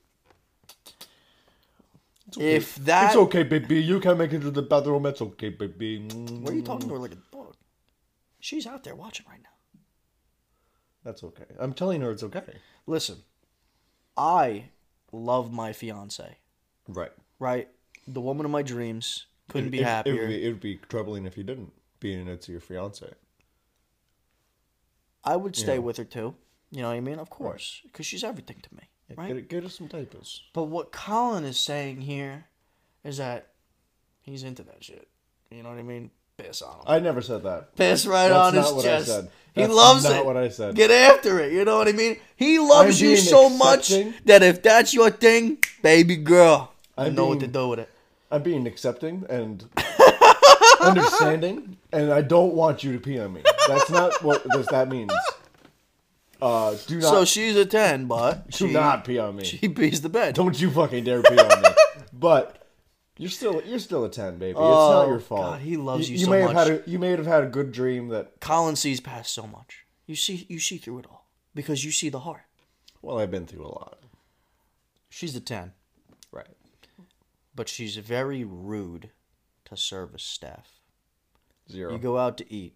A: It's
B: If that.
A: It's okay, baby. You can make it to the bathroom. It's okay, baby.
B: Why are you talking to her like a dog? She's out there watching right now.
A: That's okay. I'm telling her it's okay.
B: Listen, I love my fiance,
A: Right.
B: right? The woman of my dreams. Couldn't be
A: It-
B: happier.
A: It would be, it would be troubling if you didn't, being it's your fiance.
B: I would stay
A: Yeah.
B: with her too. You know what I mean? Of course, because she's everything to me, right?
A: Get, get us some diapers.
B: But what Colin is saying here is that he's into that shit. You know what I mean? Piss on him.
A: I never said that.
B: Piss right
A: That's
B: on
A: not
B: his
A: what
B: chest.
A: I said.
B: He
A: That's
B: loves
A: not
B: it.
A: what I said.
B: Get after it. You know what I mean? He loves you so much that if that's your thing, baby girl, I know what to do with it.
A: I'm being accepting and (laughs) understanding, and I don't want you to pee on me. That's not what this, that means. Uh, do not,
B: So she's a ten, but
A: do
B: she,
A: not pee on me.
B: she pees the bed.
A: Don't you fucking dare pee on me. (laughs) But you're still you're still a ten, baby. it's
B: Oh,
A: not your fault.
B: God, he loves you
A: You
B: so
A: may have had a, you may have had a good dream that.
B: Colin sees past so much. You see, you see through it all because you see the heart.
A: Well, I've been through a lot.
B: She's a ten. But she's very rude to service staff.
A: Zero.
B: You go out to eat,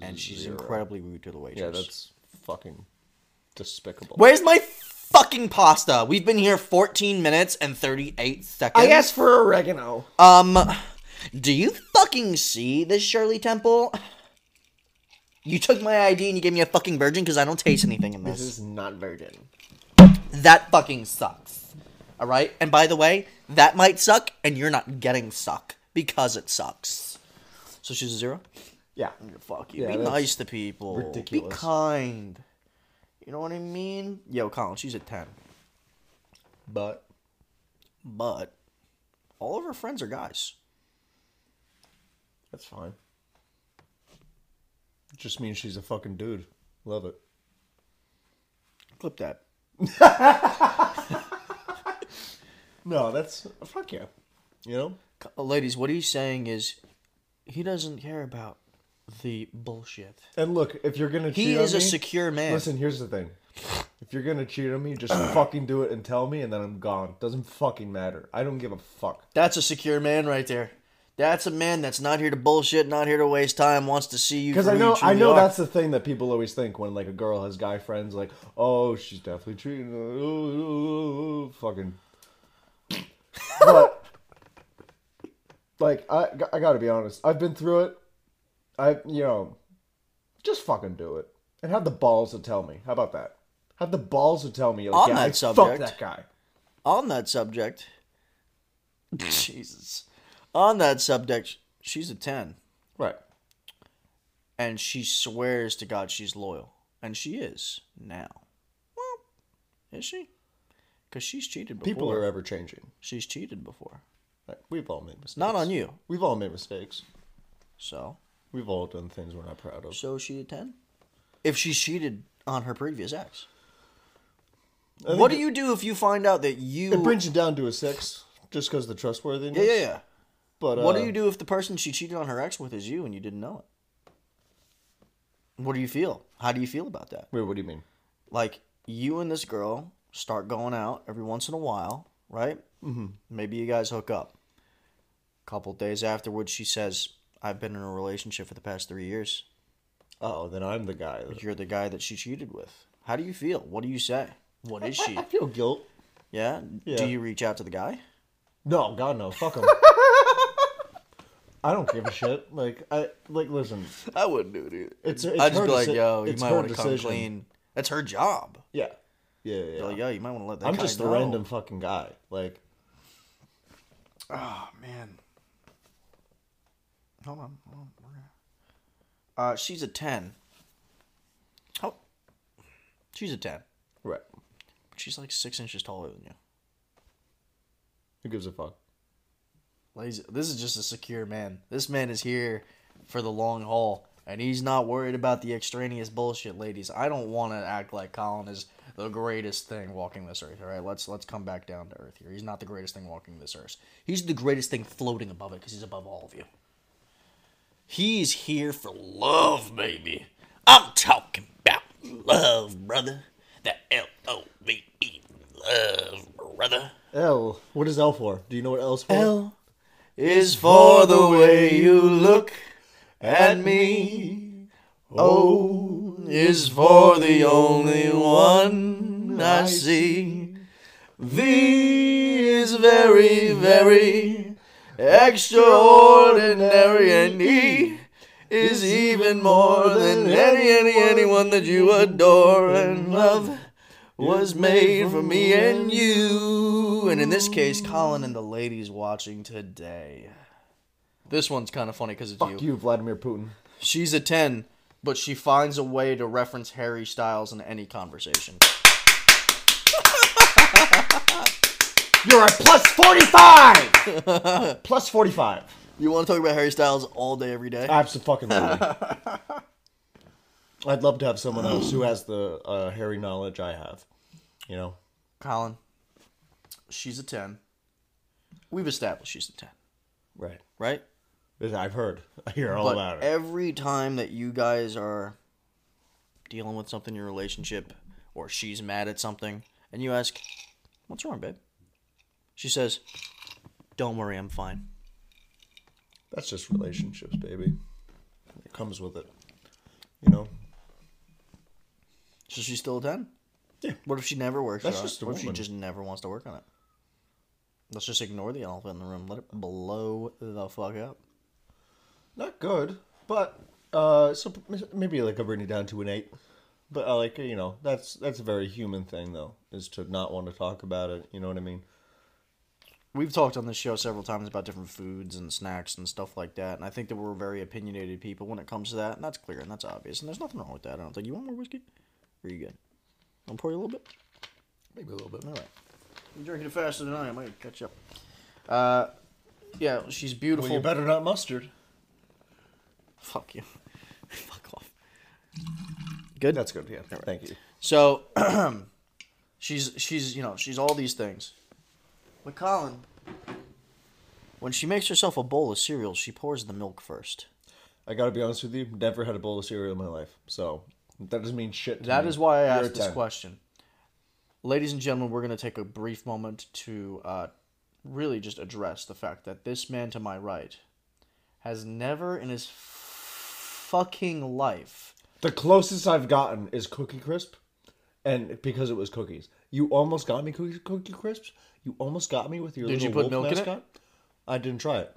B: and she's
A: Zero.
B: incredibly rude to the waitress.
A: Yeah, that's fucking despicable.
B: Where's my fucking pasta? We've been here 14 minutes and 38 seconds.
A: I asked for oregano.
B: Um, do you fucking see this Shirley Temple? You took my ID and you gave me a fucking virgin because I don't taste anything in
A: This
B: this.
A: is not virgin.
B: That fucking sucks. All right? And by the way, that might suck and you're not getting suck because it sucks. So she's a zero?
A: Yeah.
B: Fuck you.
A: Yeah,
B: Be nice to people.
A: ridiculous.
B: Be kind. You know what I mean? Yo, Colin, she's a 10.
A: But
B: But all of her friends are guys.
A: that's fine. It just means she's a fucking dude. Love it.
B: Clip that. (laughs)
A: No, that's fuck yeah. You know?
B: Ladies, what he's saying is he doesn't care about the bullshit.
A: And look, if you're gonna cheat
B: He
A: on
B: is a
A: me-
B: secure man.
A: Listen, here's the thing. If you're gonna cheat on me, just (clears throat) fucking do it and tell me, and then I'm gone. Doesn't fucking matter. I don't give a fuck.
B: That's a secure man right there. That's a man that's not here to bullshit, not here to waste time, wants to see you.
A: Because
B: for
A: I
B: who
A: know,
B: you
A: I
B: truly
A: know
B: are.
A: that's the thing that people always think when like a girl has guy friends, like, oh, she's definitely cheating. Oh, oh, oh, fucking. But like, I I gotta be honest. I've been through it. I you know, just fucking do it and have the balls to tell me. How about that? Have the balls to tell me. Like,
B: On
A: yeah,
B: that
A: I
B: subject-
A: that guy.
B: on that subject. (laughs) Jesus. On that subject, she's a 10.
A: Right.
B: And she swears to God she's loyal. And she is now. Well, is she? Because she's cheated before.
A: People are ever changing.
B: She's cheated before.
A: We've all made mistakes.
B: Not on you.
A: We've all made mistakes.
B: So,
A: We've all done things we're not proud of.
B: so is she a ten? If she cheated on her previous ex, what do
A: it-
B: you do if you find out that you?
A: It brings you down to a six, just because the trustworthiness.
B: yeah, yeah, yeah.
A: But uh,
B: What do you do if the person she cheated on her ex with is you and you didn't know it? What do you feel? How do you feel about that?
A: Wait, what do you mean?
B: Like you and this girl start going out every once in a while, right? Mm-hmm. Maybe you guys hook up. A couple days afterwards, she says, "I've been in a relationship for the past three years.
A: Oh, then I'm the guy. That...
B: You're the guy that she cheated with. How do you feel? What do you say? What is she?
A: I feel guilt.
B: Yeah.
A: Yeah.
B: Do you reach out to the guy?
A: No, God no, fuck him. (laughs) I don't give a shit. Like I like listen.
B: I wouldn't do it either.
A: It's, it's
B: I'd just
A: her
B: be like,
A: deci-
B: "Yo, you
A: it's
B: might
A: her
B: want to come
A: decision.
B: clean." That's her job.
A: Yeah, yeah, yeah.
B: They're like, "Yo, you might want to let that."
A: I'm just a
B: know."
A: random fucking guy. Like
B: Oh man. Hold on. Hold on. Uh, she's a ten. Oh, she's a ten.
A: right.
B: But she's like six inches taller than you.
A: Who gives a fuck?
B: Ladies, this is just a secure man. This man is here for the long haul, and he's not worried about the extraneous bullshit, ladies. I don't want to act like Colin is the greatest thing walking this earth. All right, let's let's come back down to earth here. He's not the greatest thing walking this earth. He's the greatest thing floating above it because he's above all of you. He's here for love, baby. I'm talking about love, brother. The L O V E, love, brother.
A: L. What is L for? Do you know what L's for?
B: L is for the way you look at me. O is for the only one I see. V is very, very extraordinary, and E is even more than any, any, anyone that you adore and love was made for me and you. And in this case, Colin and the ladies watching today. This one's kind of funny because it's
A: Fuck you, Vladimir Putin.
B: She's a 10, but she finds a way to reference Harry Styles in any conversation.
A: You're a plus forty-five. (laughs) plus forty-five.
B: You want to talk about Harry Styles all day, every day?
A: Absolutely. (laughs) I'd love to have someone else who has the uh, hairy knowledge I have. You know.
B: Colin, she's a 10. We've established she's a 10,
A: Right.
B: right?
A: I've heard. (laughs) I hear all
B: But
A: about it.
B: every time that you guys are dealing with something in your relationship, or she's mad at something, and you ask, What's wrong, babe? She says, Don't worry, I'm fine.
A: That's just relationships, baby. It comes with it. You know.
B: So she's still a 10?
A: Yeah.
B: What if she never works
A: That's
B: on
A: just
B: it? What if she just never wants to work on it? Let's just ignore the elephant in the room. Let it blow the fuck up.
A: Not good, but uh, so maybe like I bring it down to an eight. But uh, like you know, that's that's a very human thing though, is to not want to talk about it. You know what I mean?
B: We've talked on this show several times about different foods and snacks and stuff like that, and I think that we're very opinionated people when it comes to that, and that's clear and that's obvious, and there's nothing wrong with that. I don't think. You want more whiskey? Are you good? I'll pour you a little bit.
A: Maybe a little bit.
B: All right. You're drinking it faster than I am. I might catch up. Uh, yeah, she's beautiful.
A: Well, you better not mustard.
B: Fuck you. (laughs) Fuck off. Good.
A: That's good. Yeah. Thank you.
B: So (clears throat) she's she's you know she's all these things. But Colin, when she makes herself a bowl of cereal, she pours the milk first.
A: I gotta be honest with you. Never had a bowl of cereal in my life, so that doesn't mean shit. To
B: That
A: me.
B: is why I
A: You're
B: asked this
A: 10.
B: question. Ladies and gentlemen, we're going to take a brief moment to uh, really just address the fact that this man to my right has never in his fucking life.
A: The closest I've gotten is Cookie Crisp, and because it was cookies, you almost got me cookie Cookie Crisps. You almost got me with your
B: Did
A: little
B: you put
A: wolf
B: milk in it?
A: mascot. I didn't try it.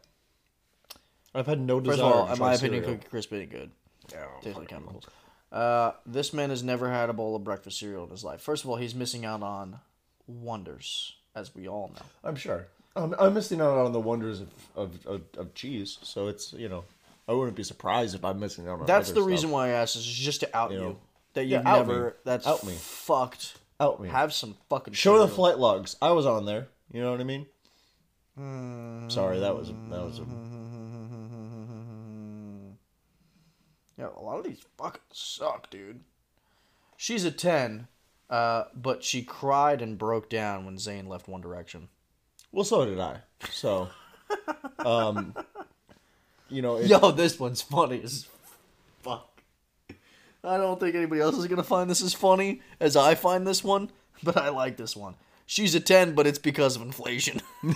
A: I've had no
B: First
A: desire.
B: of all,
A: to
B: in
A: try
B: my opinion,
A: cereal.
B: Cookie Crisp ain't good.
A: Yeah,
B: Tastes like chemicals. Uh, this man has never had a bowl of breakfast cereal in his life. First of all, he's missing out on wonders, as we all know.
A: I'm sure. I'm, I'm missing out on the wonders of, of, of, of cheese, so it's you know, I wouldn't be surprised if I'm missing out on.
B: That's the reason
A: stuff.
B: why I asked is just to out you,
A: know.
B: that you've
A: out me.
B: never. That's
A: Out me.
B: fucked.
A: Out me.
B: Have some fucking
A: Show the flight logs. I was on there. You know what I mean? Sorry, that was that was a, (laughs)
B: Yeah, a lot of these fucking suck, dude. She's a 10, uh, but she cried and broke down when Zayn left One Direction.
A: well. So did I. So, (laughs) um, you know, it,
B: Yo, this one's funny as fuck. I don't think anybody else is gonna find this as funny as I find this one, but I like this one. She's a 10, but it's because of inflation. (laughs) (laughs)
A: no.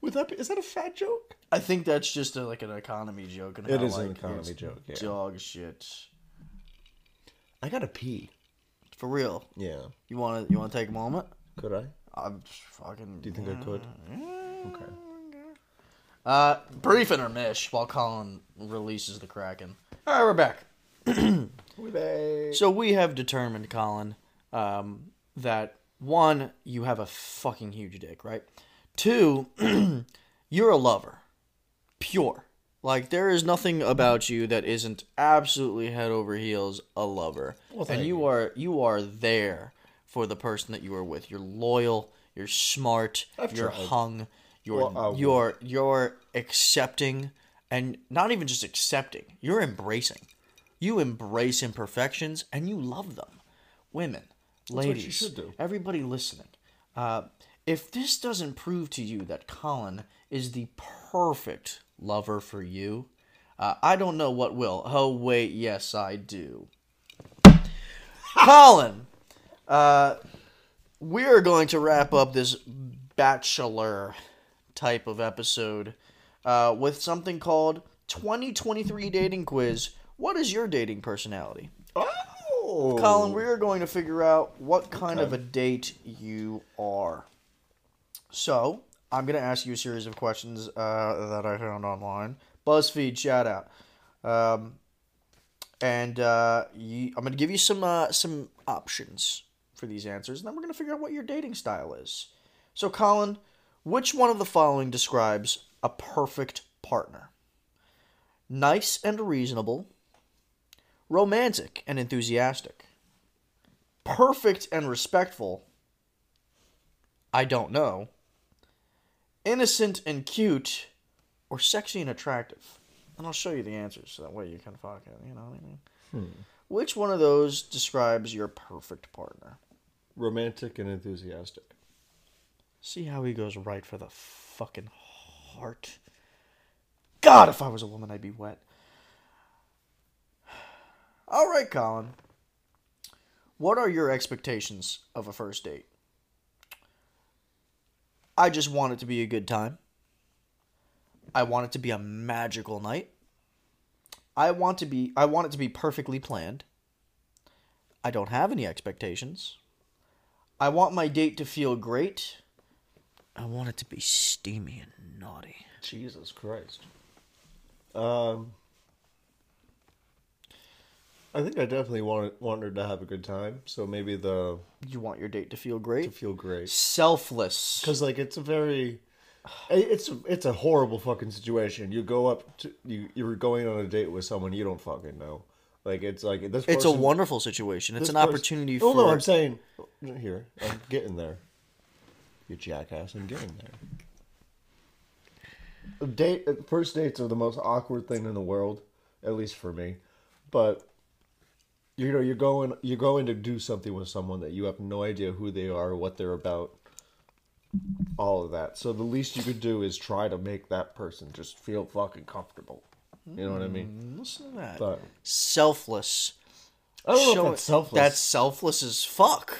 A: Would that be, is that a fat joke?
B: I think that's just a, like an economy joke. And
A: It is an economy joke, yeah.
B: Dog shit.
A: I gotta pee.
B: For real.
A: Yeah.
B: You wanna you wanna take a moment?
A: Could I?
B: I'm just fucking.
A: Do you think I could? Okay.
B: Uh, brief intermish while Colin releases the Kraken. All right, we're back. (clears throat)
A: We may.
B: So we have determined, Colin, um, that one, you have a fucking huge dick, right? Two, (clears throat) you're a lover, pure. Like there is nothing about you that isn't absolutely head over heels a lover, and
A: thank
B: you, are you are there for the person that you are with. You're loyal. You're smart.
A: I've
B: you're
A: tried.
B: hung. You're
A: Well,
B: you're you're accepting, and not even just accepting. You're embracing. You embrace imperfections and you love them. Women, ladies, everybody listening. Uh, if this doesn't prove to you that Colin is the perfect lover for you, uh, I don't know what will. Oh, wait, yes, I do. Colin, uh, we're going to wrap up this bachelor type of episode uh, with something called 2023 Dating Quiz. What is your dating personality?
A: Oh.
B: Colin, we are going to figure out what kind of a date you are. So, I'm going to ask you a series of questions uh, that I found online. BuzzFeed, shout out. Um, and uh, you, I'm going to give you some uh, some options for these answers, and then we're going to figure out what your dating style is. So, Colin, which one of the following describes a perfect partner? Nice and reasonable, romantic and enthusiastic, perfect and respectful. I don't know. Innocent and cute, or sexy and attractive. And I'll show you the answers so that way you can fuck it, you know what I mean? Hmm. Which one of those describes your perfect partner?
A: Romantic and enthusiastic.
B: See how he goes right for the fucking heart. God, if I was a woman, I'd be wet. All right, Colin. What are your expectations of a first date? I just want it to be a good time. I want it to be a magical night. I want to be I want it to be perfectly planned. I don't have any expectations. I want my date to feel great. I want it to be steamy and naughty.
A: Jesus Christ. Um, I think I definitely want want her to have a good time. So maybe the
B: You want your date to feel great.
A: to feel great
B: Selfless.
A: because like it's a very (sighs) it's it's a horrible fucking situation. You go up to you you're going on a date with someone you don't fucking know. Like it's like this.
B: It's a wonderful situation. It's an
A: person-
B: opportunity
A: Oh
B: for
A: no, I'm saying uh, here. I'm getting there. You jackass! I'm getting there. Date uh, first dates are the most awkward thing in the world, at least for me. But you know, you're going you're going to do something with someone that you have no idea who they are, what they're about, all of that. So the least you could do is try to make that person just feel fucking comfortable. You know what I mean?
B: Mm, listen to that.
A: But
B: selfless.
A: I don't know
B: Show
A: if
B: it-
A: that's selfless.
B: That's selfless as fuck.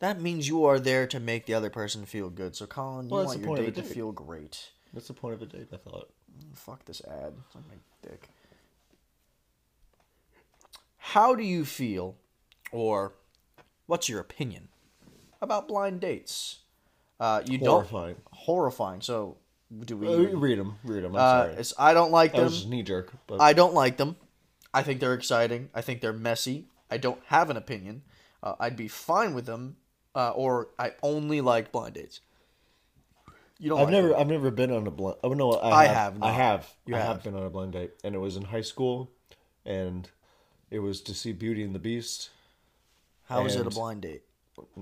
B: That means you are there to make the other person feel good. So, Colin, you
A: Well, that's
B: want
A: the
B: your
A: point of
B: date
A: a
B: to
A: date.
B: feel great.
A: That's the point of a date. I thought.
B: Mm, fuck this ad. It's on my dick. How do you feel, or what's your opinion about blind dates? Uh, you
A: Horrifying.
B: don't horrifying. So, do we?
A: Uh, read them. Read them. I'm
B: uh,
A: sorry.
B: I don't like
A: That
B: them.
A: was knee jerk. But
B: I don't like them. I think they're exciting. I think they're messy. I don't have an opinion. Uh, I'd be fine with them, uh, or I only like blind dates. You don't.
A: I've
B: like
A: never,
B: them.
A: I've never been on a blind. Oh no, I,
B: I
A: have.
B: have
A: I have.
B: You
A: I
B: have.
A: have been on a blind date, and it was in high school, and it was to see Beauty and the Beast.
B: How is it a blind date?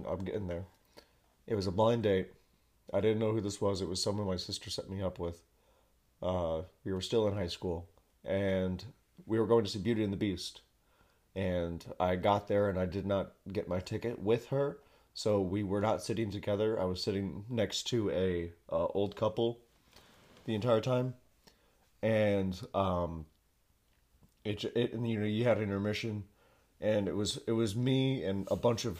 A: I'm getting there. It was a blind date. I didn't know who this was. It was someone my sister set me up with. Uh, we were still in high school, and we were going to see Beauty and the Beast. And I got there, and I did not get my ticket with her, so we were not sitting together. I was sitting next to a uh, old couple the entire time, and um, it, it and, you know you had intermission and it was it was me and a bunch of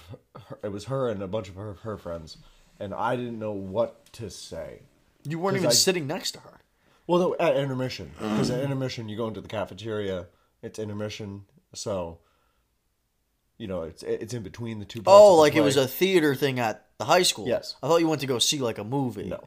A: her, it was her and a bunch of her her friends and I didn't know what to say.
B: You weren't even
A: I-
B: sitting next to her.
A: Well, no, at intermission because at intermission you go into the cafeteria. It's intermission, so you know it's it's in between the two. parts
B: Oh, like it was a theater thing at the high school.
A: Yes.
B: I thought you went to go see like a movie.
A: no,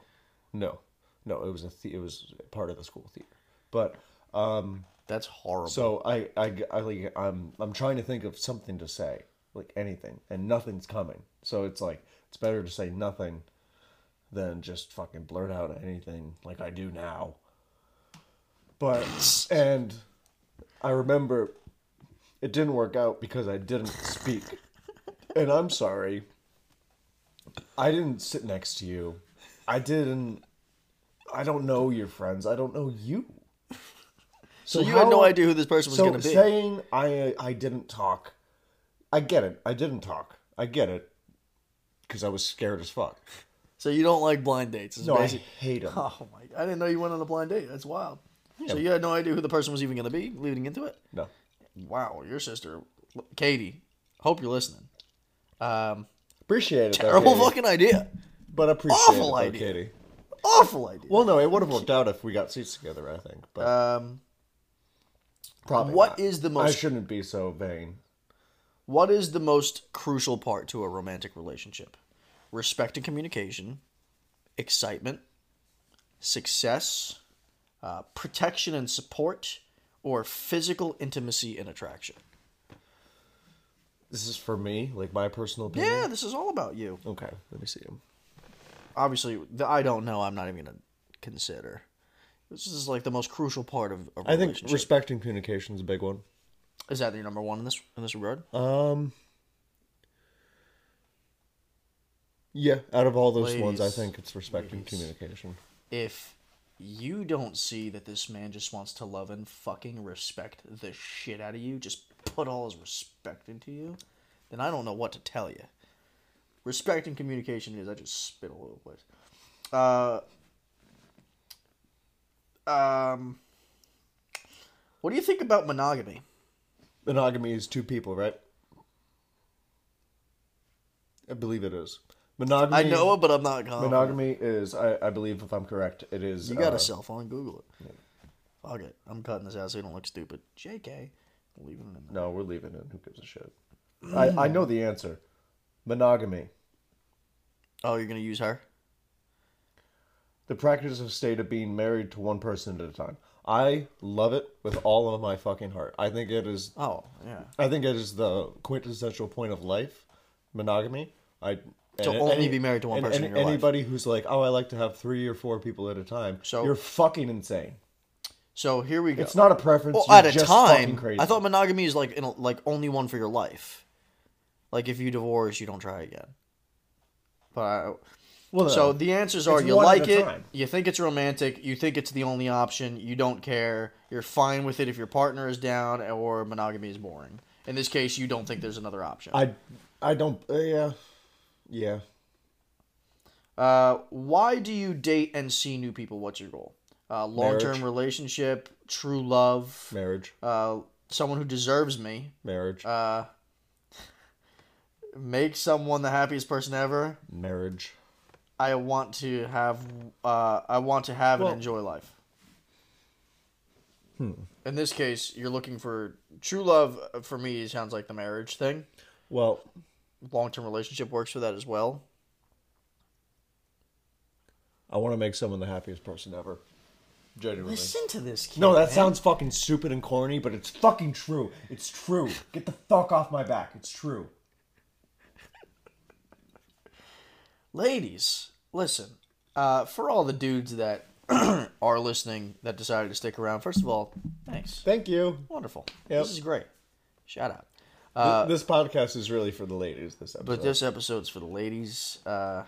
A: no, no. It was a the, it was part of the school theater, but um.
B: That's horrible.
A: So I, I, I like I'm I'm trying to think of something to say, like anything, and nothing's coming. So it's like it's better to say nothing than just fucking blurt out anything like I do now. But and I remember it didn't work out because I didn't speak. and I'm sorry. I didn't sit next to you. I didn't I don't know your friends. I don't know you.
B: So you had no idea who this person was
A: so
B: going to be.
A: saying I I didn't talk, I get it. I didn't talk. I get it, because I was scared as fuck.
B: so you don't like blind dates.
A: No, I hate them.
B: Oh my! I didn't know you went on a blind date. That's wild. So you had no idea who the person was even going to be leading into it.
A: No,
B: Wow, your sister, Katie. Hope you're listening. Um,
A: appreciate it. though,
B: terrible
A: Katie.
B: fucking idea.
A: but appreciate
B: awful
A: it, though,
B: idea.
A: Katie.
B: Awful idea.
A: Well, no, it would have worked out if we got seats together. I think, but
B: Um,
A: probably
B: what
A: not.
B: is the
A: I shouldn't be so vain.
B: what is the most crucial part to a romantic relationship? Respect and communication, excitement, success, uh, protection and support, or physical intimacy and attraction.
A: This is for me, like my personal opinion.
B: Yeah, this is all about you.
A: Okay, let me see him.
B: Obviously, the I don't know. I'm not even gonna consider. This is like the most crucial part of a
A: I think respecting communication is a big one.
B: is that your number one in this in this regard?
A: Um. Yeah, out of all those ones, I think it's respecting
B: ladies.
A: communication.
B: if you don't see that this man just wants to love and fucking respect the shit out of you, just put all his respect into you, then I don't know what to tell you. Respect and communication is I just spit all over the place. Uh, um, what do you think about monogamy?
A: Monogamy is two people, right? I believe it is. Monogamy.
B: I know it, but I'm not confident.
A: Monogamy is, I, I believe, if I'm correct, it is.
B: You got
A: uh,
B: a cell phone? Google it. Fuck it. I'm cutting this out so you don't look stupid. JK. Leaving it.
A: No, we're leaving it. Who gives a shit? I, I know the answer. Monogamy.
B: Oh, you're gonna use her?
A: The practice of state of being married to one person at a time. I love it with all of my fucking heart. I think it is
B: Oh, yeah.
A: I think it is the quintessential point of life, monogamy. I
B: To
A: and
B: only be married to one
A: and
B: person
A: any-
B: in your life.
A: anybody who's like, oh, I like to have three or four people at a time.
B: So-
A: you're fucking insane.
B: So here we go.
A: It's not a preference.
B: well,
A: you're
B: at a
A: just fucking
B: time,
A: crazy.
B: I thought monogamy is like in a, like only one for your life. Like if you divorce, you don't try again. But I,
A: well,
B: so the answers are you like it,
A: time.
B: you think it's romantic, you think it's the only option, you don't care, you're fine with it if your partner is down, or monogamy is boring. In this case, you don't think there's another option.
A: I I don't. Uh, yeah, yeah.
B: Uh, why do you date and see new people? What's your goal? Uh, long-term
A: Marriage.
B: relationship, true love,
A: Marriage,
B: uh, someone who deserves me,
A: marriage,
B: uh, (laughs) make someone the happiest person ever.
A: marriage.
B: I want to have, uh, I want to have
A: Well-
B: and enjoy life. In this case, you're looking for true love. uh, For me, sounds like the marriage thing.
A: Well,
B: Long-term relationship works for that as well.
A: I want to make someone the happiest person ever. Genuinely.
B: to this kid.
A: No, that sounds fucking stupid and corny, but it's fucking true. It's true. Get the fuck off my back. It's true.
B: Ladies, listen. Uh, for all the dudes that (clears throat) are listening that decided to stick around, first of all, thanks.
A: Thank you.
B: Wonderful.
A: Yep.
B: This is great. Shout out. Uh,
A: this podcast is really for the ladies. This episode.
B: But this episode's for the ladies. Uh,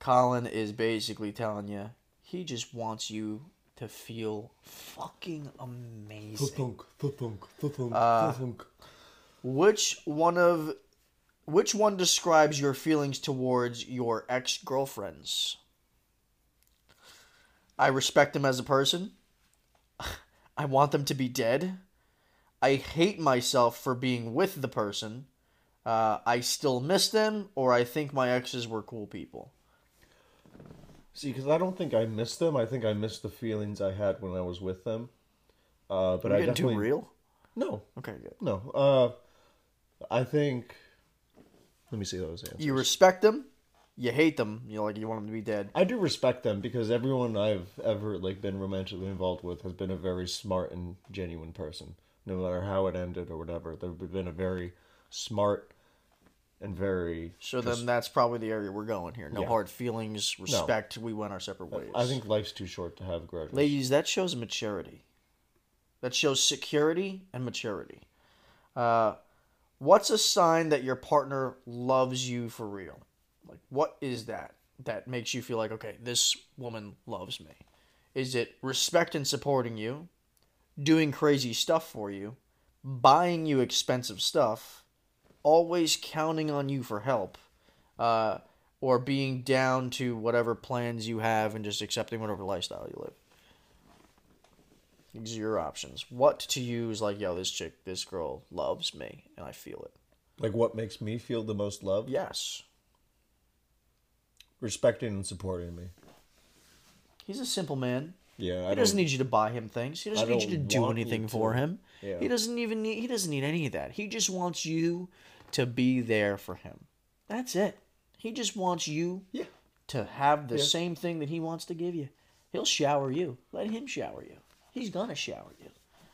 B: Colin is basically telling you he just wants you to feel fucking amazing.
A: Thunk, thunk, thunk,
B: Uh,
A: thunk.
B: Which one of which one describes your feelings towards your ex girlfriends? I respect them as a person. (laughs) I want them to be dead. I hate myself for being with the person. Uh, I still miss them, or I think my exes were cool people.
A: See, because I don't think I missed them. I think I missed the feelings I had when I was with them. Uh, but
B: Are
A: I
B: you getting too real?
A: no,
B: Okay, good.
A: no. Uh, I think. Let me see those answers.
B: You respect them, you hate them, you know, like you want them to be dead.
A: I do respect them because everyone I've ever like been romantically involved with has been a very smart and genuine person. No matter how it ended or whatever, they've been a very smart and very.
B: So then that's probably the area we're going here. No
A: Yeah.
B: hard feelings, respect. We went our separate ways.
A: I think life's too short to have grudges.
B: Ladies, that shows maturity. That shows security and maturity. Uh, what's a sign that your partner loves you for real? Like, what is that that makes you feel like, okay, this woman loves me? Is it respect and supporting you, doing crazy stuff for you, buying you expensive stuff, always counting on you for help, uh, or being down to whatever plans you have and just accepting whatever lifestyle you live? These are your options. What to use? like, yo, this chick, this girl loves me, and I feel it.
A: Like what makes me feel the most love?
B: Yes.
A: Respecting and supporting me.
B: He's a simple man.
A: Yeah, I
B: He doesn't need you to buy him things. He doesn't
A: I
B: need you to do anything for him.
A: Yeah.
B: He doesn't even need he doesn't need any of that. He just wants you to be there for him. That's it. He just wants you
A: Yeah.
B: to have the
A: Yeah.
B: same thing that he wants to give you. He'll shower you. Let him shower you. He's gonna shower you.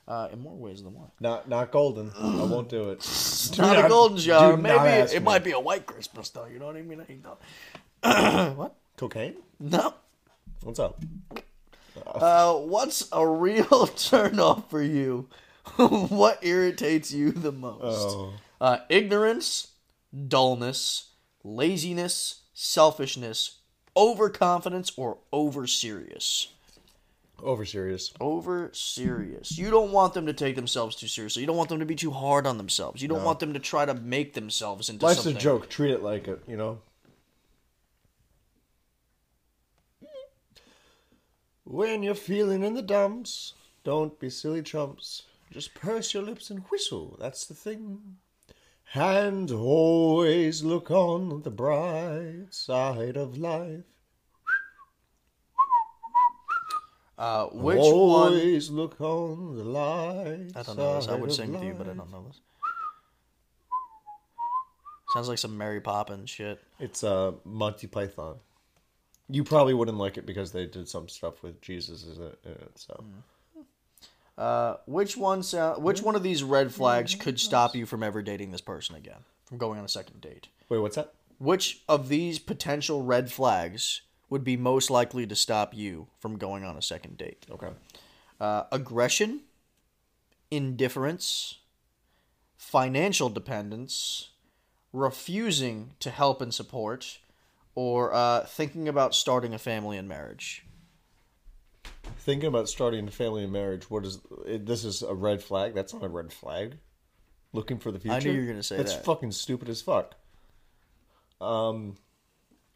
B: Uh, in more ways than one.
A: Not not golden. I won't do it. Do (sniffs)
B: not a golden shower.
A: do
B: Maybe
A: not
B: it,
A: me.
B: might be a white Christmas though. You know what I mean? I ain't know. (clears throat) what?
A: Cocaine?
B: No.
A: What's up?
B: Uh, what's a real (laughs) turn off for you? (laughs) what irritates you the most?
A: Oh.
B: Uh, ignorance, dullness, laziness, selfishness, overconfidence, or over serious.
A: Over serious.
B: Over serious. You don't want them to take themselves too seriously. You don't want them to be too hard on themselves. You don't want them to try to make themselves into
A: Life's
B: something.
A: a joke. Treat it like it, you know? When you're feeling in the dumps, don't be silly chumps. Just purse your lips and whistle. That's the thing. And always look on the bright side of life.
B: Uh, which one?
A: always look on the light.
B: I don't know this. I would sing with you, but I don't know this. Sounds like some Mary Poppins shit.
A: It's uh, Monty Python. You probably wouldn't like it because they did some stuff with Jesus in it. in it, So
B: Uh, which one sound? Which one of these red flags could stop you from ever dating this person again? From going on a second date?
A: wait, what's that?
B: Which of these potential red flags would be most likely to stop you from going on a second date?
A: Okay.
B: Uh, aggression, indifference, financial dependence, refusing to help and support, or uh, thinking about starting a family and marriage.
A: Thinking about starting a family and marriage. What is it, this? Is a red flag? That's not a red flag. Looking for the future.
B: I knew you were gonna say
A: That's
B: that.
A: fucking stupid as fuck. Um,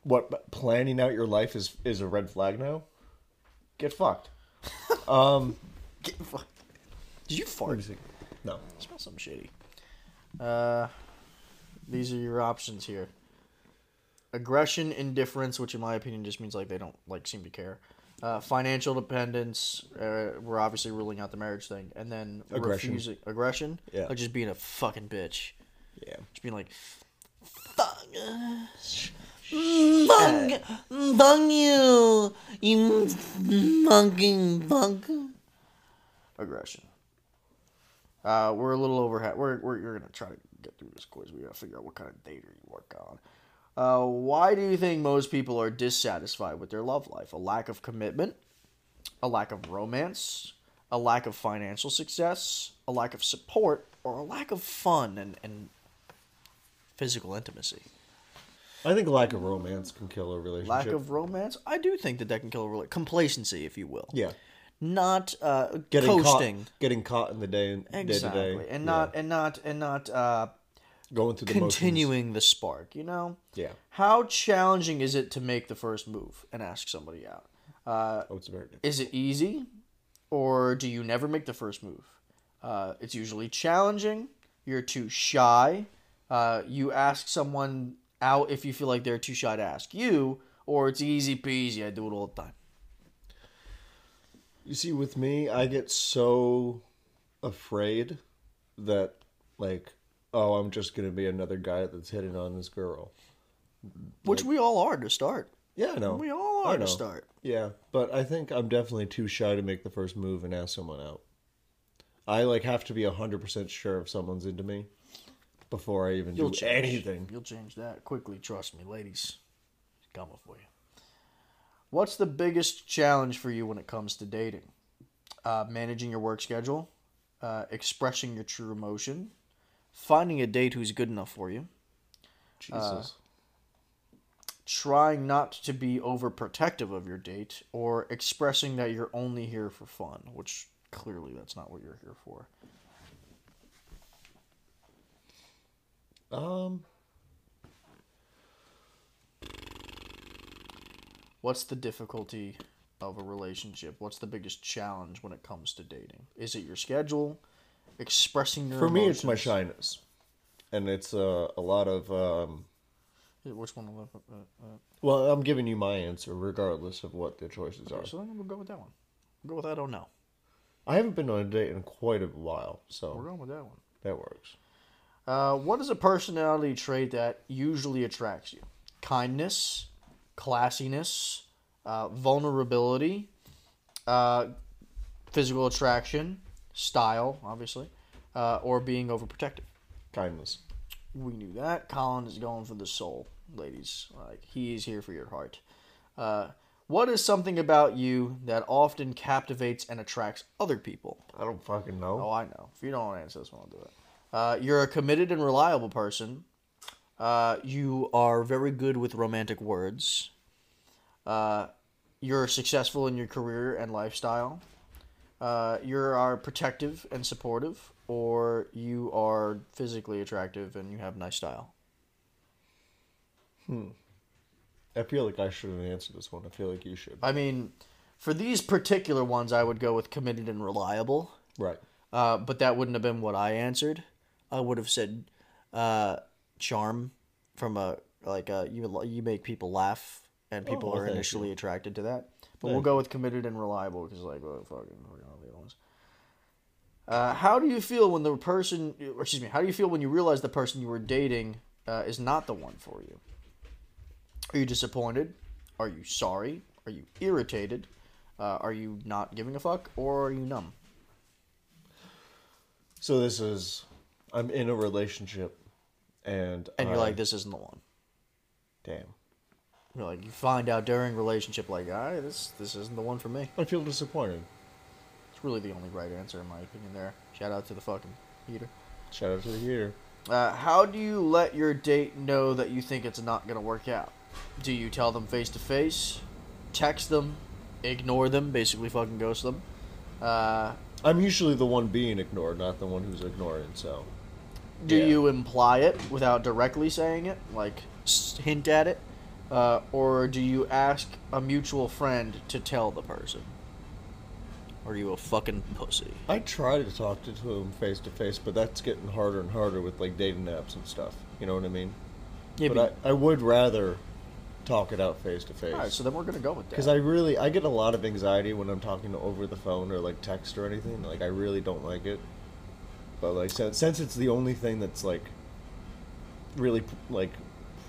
A: what planning out your life is is a red flag now? Get fucked. (laughs) Um,
B: Get fucked. Did you fart?
A: no.
B: Smell something shitty. Uh, these are your options here. Aggression, indifference, which in my opinion just means like they don't like seem to care. Uh, financial dependence. Uh, we're obviously ruling out the marriage thing, and then
A: Aggression.
B: refusing aggression.
A: Yeah.
B: like just being a fucking bitch.
A: Yeah.
B: Just being like, fuck, fuck, fuck you, you fucking fuck. Aggression. Uh, we're a little over. Ha- we're we're you're gonna try to get through this quiz. We gotta figure out what kind of dater you work on. Uh, why do you think most people are dissatisfied with their love life? A lack of commitment, a lack of romance, a lack of financial success, a lack of support, or a lack of fun and, and physical intimacy.
A: I think lack of romance can kill a relationship.
B: Lack of romance, I do think that that can kill a relationship. Complacency, if you will.
A: yeah,
B: Not uh,
A: getting
B: coasting.
A: caught, getting caught in the day and day to day,
B: and
A: Yeah.
B: not and not and not uh,
A: going through the motions.
B: continuing the spark. You know,
A: Yeah,
B: how challenging is it to make the first move and ask somebody out? Uh,
A: oh, it's very good.
B: is it easy, or do you never make the first move? Uh, it's usually challenging. You're too shy. Uh, you ask someone out if you feel like they're too shy to ask you, or it's easy peasy. I do it all the time.
A: You see, with me, I get so afraid that, like, oh, I'm just gonna be another guy that's hitting on this girl.
B: Which we all are to start.
A: Yeah, I know.
B: We all are to start.
A: Yeah, but I think I'm definitely too shy to make the first move and ask someone out. I like have to be hundred percent sure if someone's into me before I even
B: You'll
A: do
B: change.
A: anything.
B: You'll change that quickly. Trust me, ladies. Coming for you. What's the biggest challenge for you when it comes to dating? Uh, managing your work schedule, uh, expressing your true emotion, finding a date who's good enough for you,
A: Jesus.
B: trying not to be overprotective of your date, or expressing that you're only here for fun, which clearly that's not what you're here for.
A: Um,
B: What's the difficulty of a relationship? What's the biggest challenge when it comes to dating? Is it your schedule? Expressing your
A: for me, it's my shyness, and it's uh, a lot of. Um,
B: Which one? will- Uh, uh,
A: well, I'm giving you my answer regardless of what the choices are.
B: okay, so then we'll go with that one. We'll go with I don't know.
A: I haven't been on a date in quite a while, so We're
B: going with that one.
A: that works.
B: Uh, what is a personality trait that usually attracts you? Kindness, classiness, uh, vulnerability, uh, physical attraction, style, obviously, uh, or being overprotective.
A: Kindness.
B: We knew that. Colin is going for the soul, ladies. Like he is here for your heart. Uh, what is something about you that often captivates and attracts other people?
A: I don't fucking know.
B: Oh, I know. If you don't want to answer this one, I'll do it. Uh, you're a committed and reliable person. Uh, you are very good with romantic words. Uh, you're successful in your career and lifestyle. Uh, you are protective and supportive, or you are physically attractive and you have nice style. Hmm.
A: I feel like I shouldn't answer this one. I feel like you should.
B: I mean, for these particular ones, I would go with committed and reliable.
A: Right.
B: Uh, but that wouldn't have been what I answered. I would have said uh, charm from a like uh, you you make people laugh and people
A: Oh,
B: are initially
A: you.
B: attracted to that. But we'll go with committed and reliable because like well, fucking the other ones. Uh, how do you feel when the person, or excuse me, how do you feel when you realize the person you were dating uh, is not the one for you? Are you disappointed? Are you sorry? Are you irritated? Uh, are you not giving a fuck, or are you numb?
A: So this is, I'm in a relationship, and
B: And you're
A: I-
B: like, this isn't the one.
A: damn.
B: You're like, you find out during relationship, like, all right, this this isn't the one for me.
A: I feel disappointed.
B: It's really the only right answer in my opinion. There. Shout out to the fucking heater.
A: Shout out to the heater.
B: Uh, how do you let your date know that you think it's not gonna work out? Do you tell them face to face, text them, ignore them, basically fucking ghost them? Uh,
A: I'm usually the one being ignored, not the one who's ignoring. So
B: do
A: Yeah.
B: you imply it without directly saying it, like hint at it, uh, or do you ask a mutual friend to tell the person? Or are you a fucking pussy?
A: I try to talk to him face to face, but that's getting harder and harder with like dating apps and stuff. You know what I mean?
B: Yeah,
A: but I, I would rather talk it out face to face.
B: all right, so then we're gonna go with that.
A: Because I really, I get a lot of anxiety when I'm talking over the phone or like text or anything. Like I really don't like it. But like since, since it's the only thing that's like really like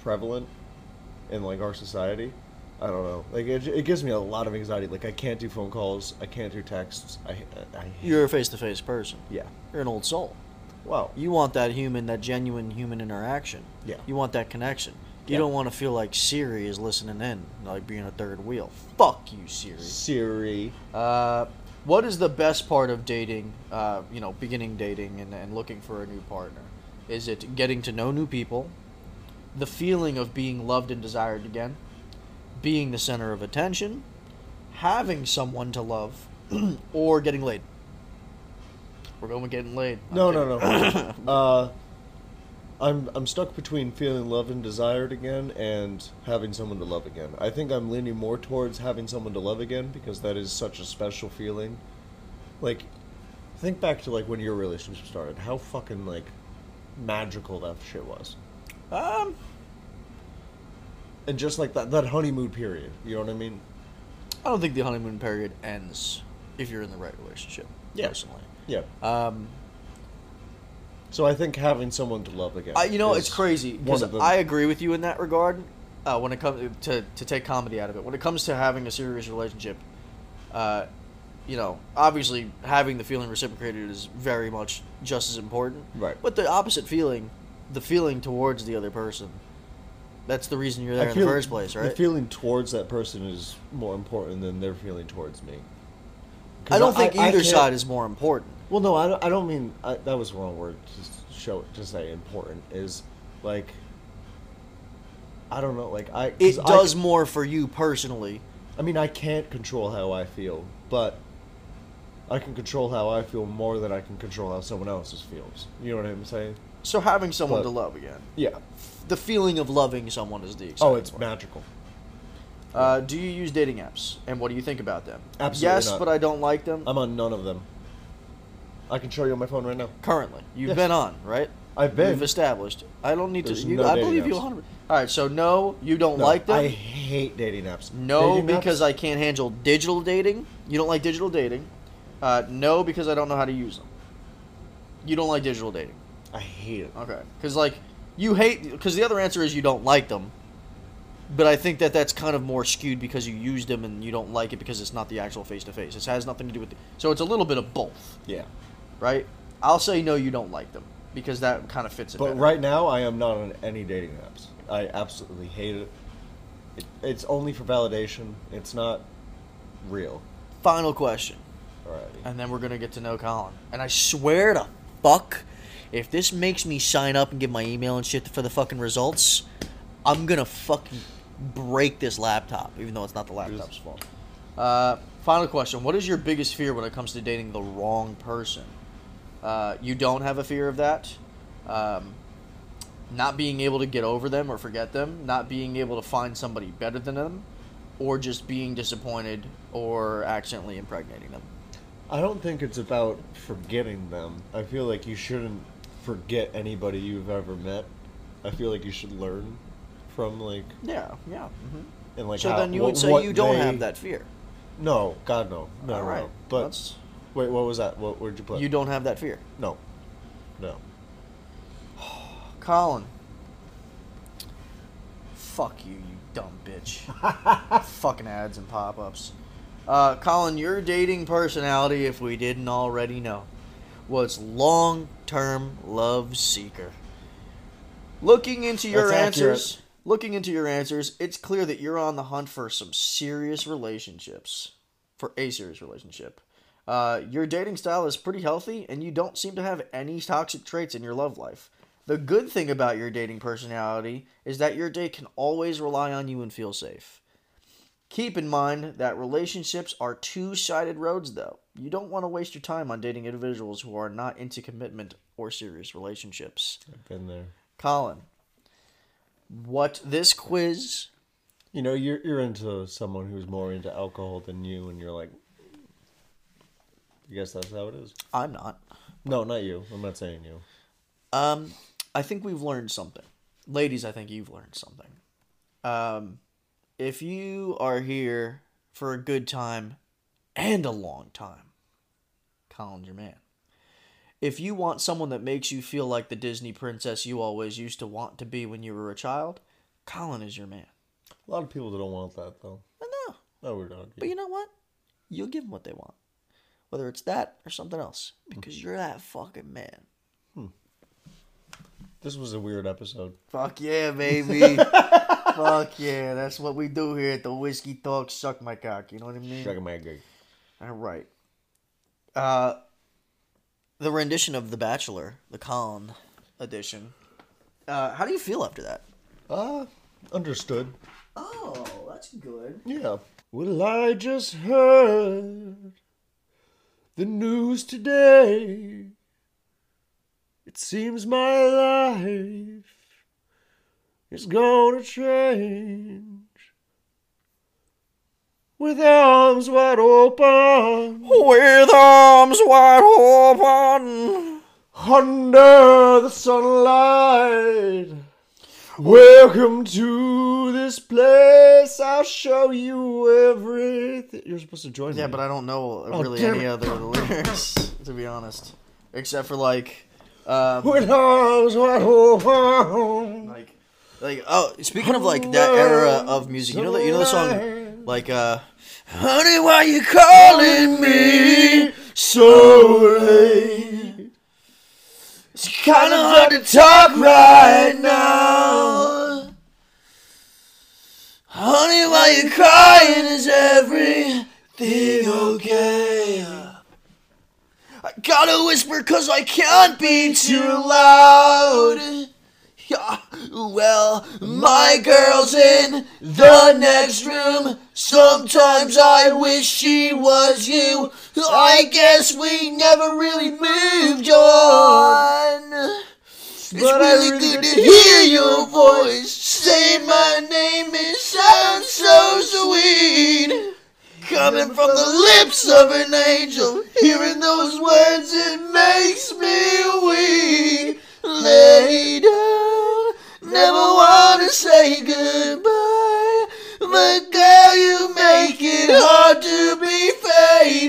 A: prevalent in like our society, I don't know. Like it, it gives me a lot of anxiety. Like I can't do phone calls. I can't do texts. I, I,
B: You're a face to face person.
A: yeah.
B: You're an old soul.
A: Wow.
B: You want that human, that genuine human interaction.
A: Yeah.
B: You want that connection. You
A: Yeah.
B: don't want to feel like Siri is listening in, like being a third wheel. Fuck you, Siri.
A: Siri.
B: Uh, What is the best part of dating? Uh, you know, beginning dating and, and looking for a new partner. Is it getting to know new people, the feeling of being loved and desired again, being the center of attention, having someone to love, (clears throat) or getting laid? We're going with getting laid.
A: No,
B: kidding.
A: no, no. (clears throat) uh, I'm I'm stuck between feeling loved and desired again and having someone to love again. I think I'm leaning more towards having someone to love again because that is such a special feeling. Like, think back to like when your relationship started. How fucking like magical that shit was,
B: Um,
A: and just like that that honeymoon period. You know what I mean?
B: I don't think the honeymoon period ends if you're in the right relationship.
A: Yeah.
B: Personally.
A: Yeah.
B: Um,
A: So I think having someone to love again.
B: I, you know, it's crazy
A: one
B: because
A: of the-
B: I agree with you in that regard. Uh, when it comes to to take comedy out of it, when it comes to having a serious relationship, uh, you know, obviously having the feeling reciprocated is very much just as important.
A: Right.
B: But the opposite feeling, the feeling towards the other person, that's the reason you're there
A: I
B: in the first place, right?
A: The feeling towards that person is more important than their feeling towards me.
B: I don't think
A: I
B: either
A: can't-
B: side is more important.
A: Well, no, I don't, I don't mean I, that was the wrong word to show to say important is like I don't know, like I
B: It does more for you personally.
A: I mean, I can't control how I feel, but I can control how I feel more than I can control how someone else's feels. You know what I'm saying?
B: So having someone
A: But-
B: to love again,
A: Yeah.
B: the feeling of loving someone is the
A: Oh, it's
B: part.
A: magical.
B: Uh, do you use dating apps, and what do you think about them?
A: Absolutely
B: yes,
A: not.
B: but I don't like them.
A: I'm on none of them. I can show you on my phone right now.
B: Currently, you've
A: Yes.
B: been on, right?
A: I've been.
B: We've established. I don't need
A: There's
B: to. You,
A: no
B: I
A: dating
B: believe you
A: apps.
B: 100. All right, so no, you don't
A: No,
B: like them.
A: I hate dating apps.
B: no,
A: Dating
B: because
A: apps-
B: I can't handle digital dating. You don't like digital dating. Uh, no, because I don't know how to use them. You don't like digital dating.
A: I hate it.
B: Okay, because like you hate. Because the other answer is you don't like them. But I think that that's kind of more skewed because you use them and you don't like it because it's not the actual face to face. It has nothing to do with. The, so it's a little bit of both.
A: Yeah.
B: right? I'll say no, you don't like them because that kind of fits it.
A: But
B: better.
A: right now, I am not on any dating apps. I absolutely hate it. it. It's only for validation. It's not real.
B: Final question,
A: Alrighty.
B: and then we're gonna get to know Colin. And I swear to fuck, if this makes me sign up and give my email and shit for the fucking results, I'm gonna fucking break this laptop, even though it's not the laptop's fault. Uh, final question: What is your biggest fear when it comes to dating the wrong person? Uh, you don't have a fear of that. Um, not being able to get over them or forget them, not being able to find somebody better than them, or just being disappointed or accidentally impregnating them.
A: I don't think it's about forgetting them. I feel like you shouldn't forget anybody you've ever met. I feel like you should learn from like
B: Yeah, yeah. hmm
A: and like.
B: so
A: how-
B: then you
A: what-
B: would say
A: what
B: you don't
A: they-
B: have that fear.
A: No, God no, no,
B: All
A: no.
B: right,
A: But
B: That's-
A: wait, what was that? What where'd you put?
B: you don't have that fear.
A: no, no. (sighs)
B: Colin. Fuck you, you dumb bitch. (laughs) Fucking ads and pop ups. Uh, Colin, your dating personality, if we didn't already know, was long term love seeker. Looking into your
A: That's accurate.
B: answers, looking into your answers, it's clear that you're on the hunt for some serious relationships, for a serious relationship. Uh, your dating style is pretty healthy, and you don't seem to have any toxic traits in your love life. The good thing about your dating personality is that your date can always rely on you and feel safe. Keep in mind that relationships are two sided roads, though. You don't want to waste your time on dating individuals who are not into commitment or serious relationships.
A: I've been there.
B: Colin, what this quiz
A: You know, you're you're into someone who's more into alcohol than you, and you're like, I guess that's how it is.
B: I'm not.
A: No, not you. I'm not saying you.
B: Um, I think we've learned something. Ladies, I think you've learned something. Um, if you are here for a good time and a long time, Colin's your man. If you want someone that makes you feel like the Disney princess you always used to want to be when you were a child, Colin is your man.
A: A lot of people don't want that though.
B: I know,
A: I would argue.
B: but you know what? You'll give them what they want, whether it's that or something else, because you're that fucking man. Hmm.
A: This was a weird episode.
B: Fuck yeah, baby. (laughs) Fuck yeah. That's what we do here at the Whiskey Talk Suck My Cock. You know what I mean?
A: Suck my gig.
B: All right. Uh, the rendition of The Bachelor, the Colin edition. Uh, how do you feel after that?
A: Uh, understood.
B: Oh, that's good.
A: Yeah. Well, I just heard the news today. It seems my life is gonna change. With arms wide open,
B: With arms wide open.
A: under the sunlight. Welcome to this place. I'll show you everything. You're supposed to join
B: Yeah,
A: me.
B: but I don't know
A: Oh,
B: really
A: damn
B: any
A: it.
B: other (laughs) lyrics, to be honest. Except for like, uh,
A: With arms wide open.
B: like, like oh, speaking of like that era of music, you know that you know the song like uh, Honey, why you calling me
A: so late.
B: It's kind of hard to talk right now. Honey, why you crying? Is everything okay? I gotta whisper cause I can't be too loud. (laughs) Well, my girl's in the next room. Sometimes I wish she was you. I guess we never really moved on. It's
A: But
B: really
A: really
B: good to hear your voice. Say my name, it sounds so sweet. Coming from the lips of an angel, hearing those words, it makes me weak. Lay down, never wanna say goodbye. But girl, you make it hard to be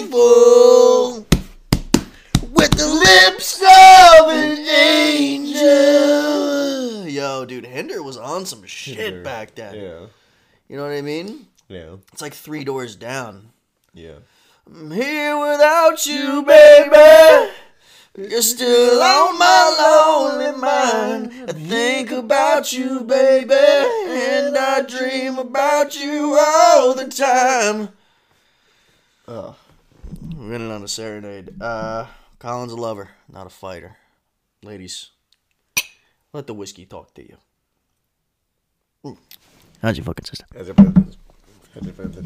B: faithful. With the lips of an angel. Yo, dude, Hinder was on some shit
A: Hinder.
B: back then.
A: Yeah.
B: You know what I mean?
A: Yeah.
B: It's like three doors down.
A: Yeah.
B: I'm here without you, baby. You're still on my lonely mind. I think about you, baby, and I dream about you all the time.
A: Oh.
B: We're getting on a serenade. Uh, Colin's a lover, not a fighter. Ladies, let the whiskey talk to you. How's your fucking sister?
A: As if I did. As if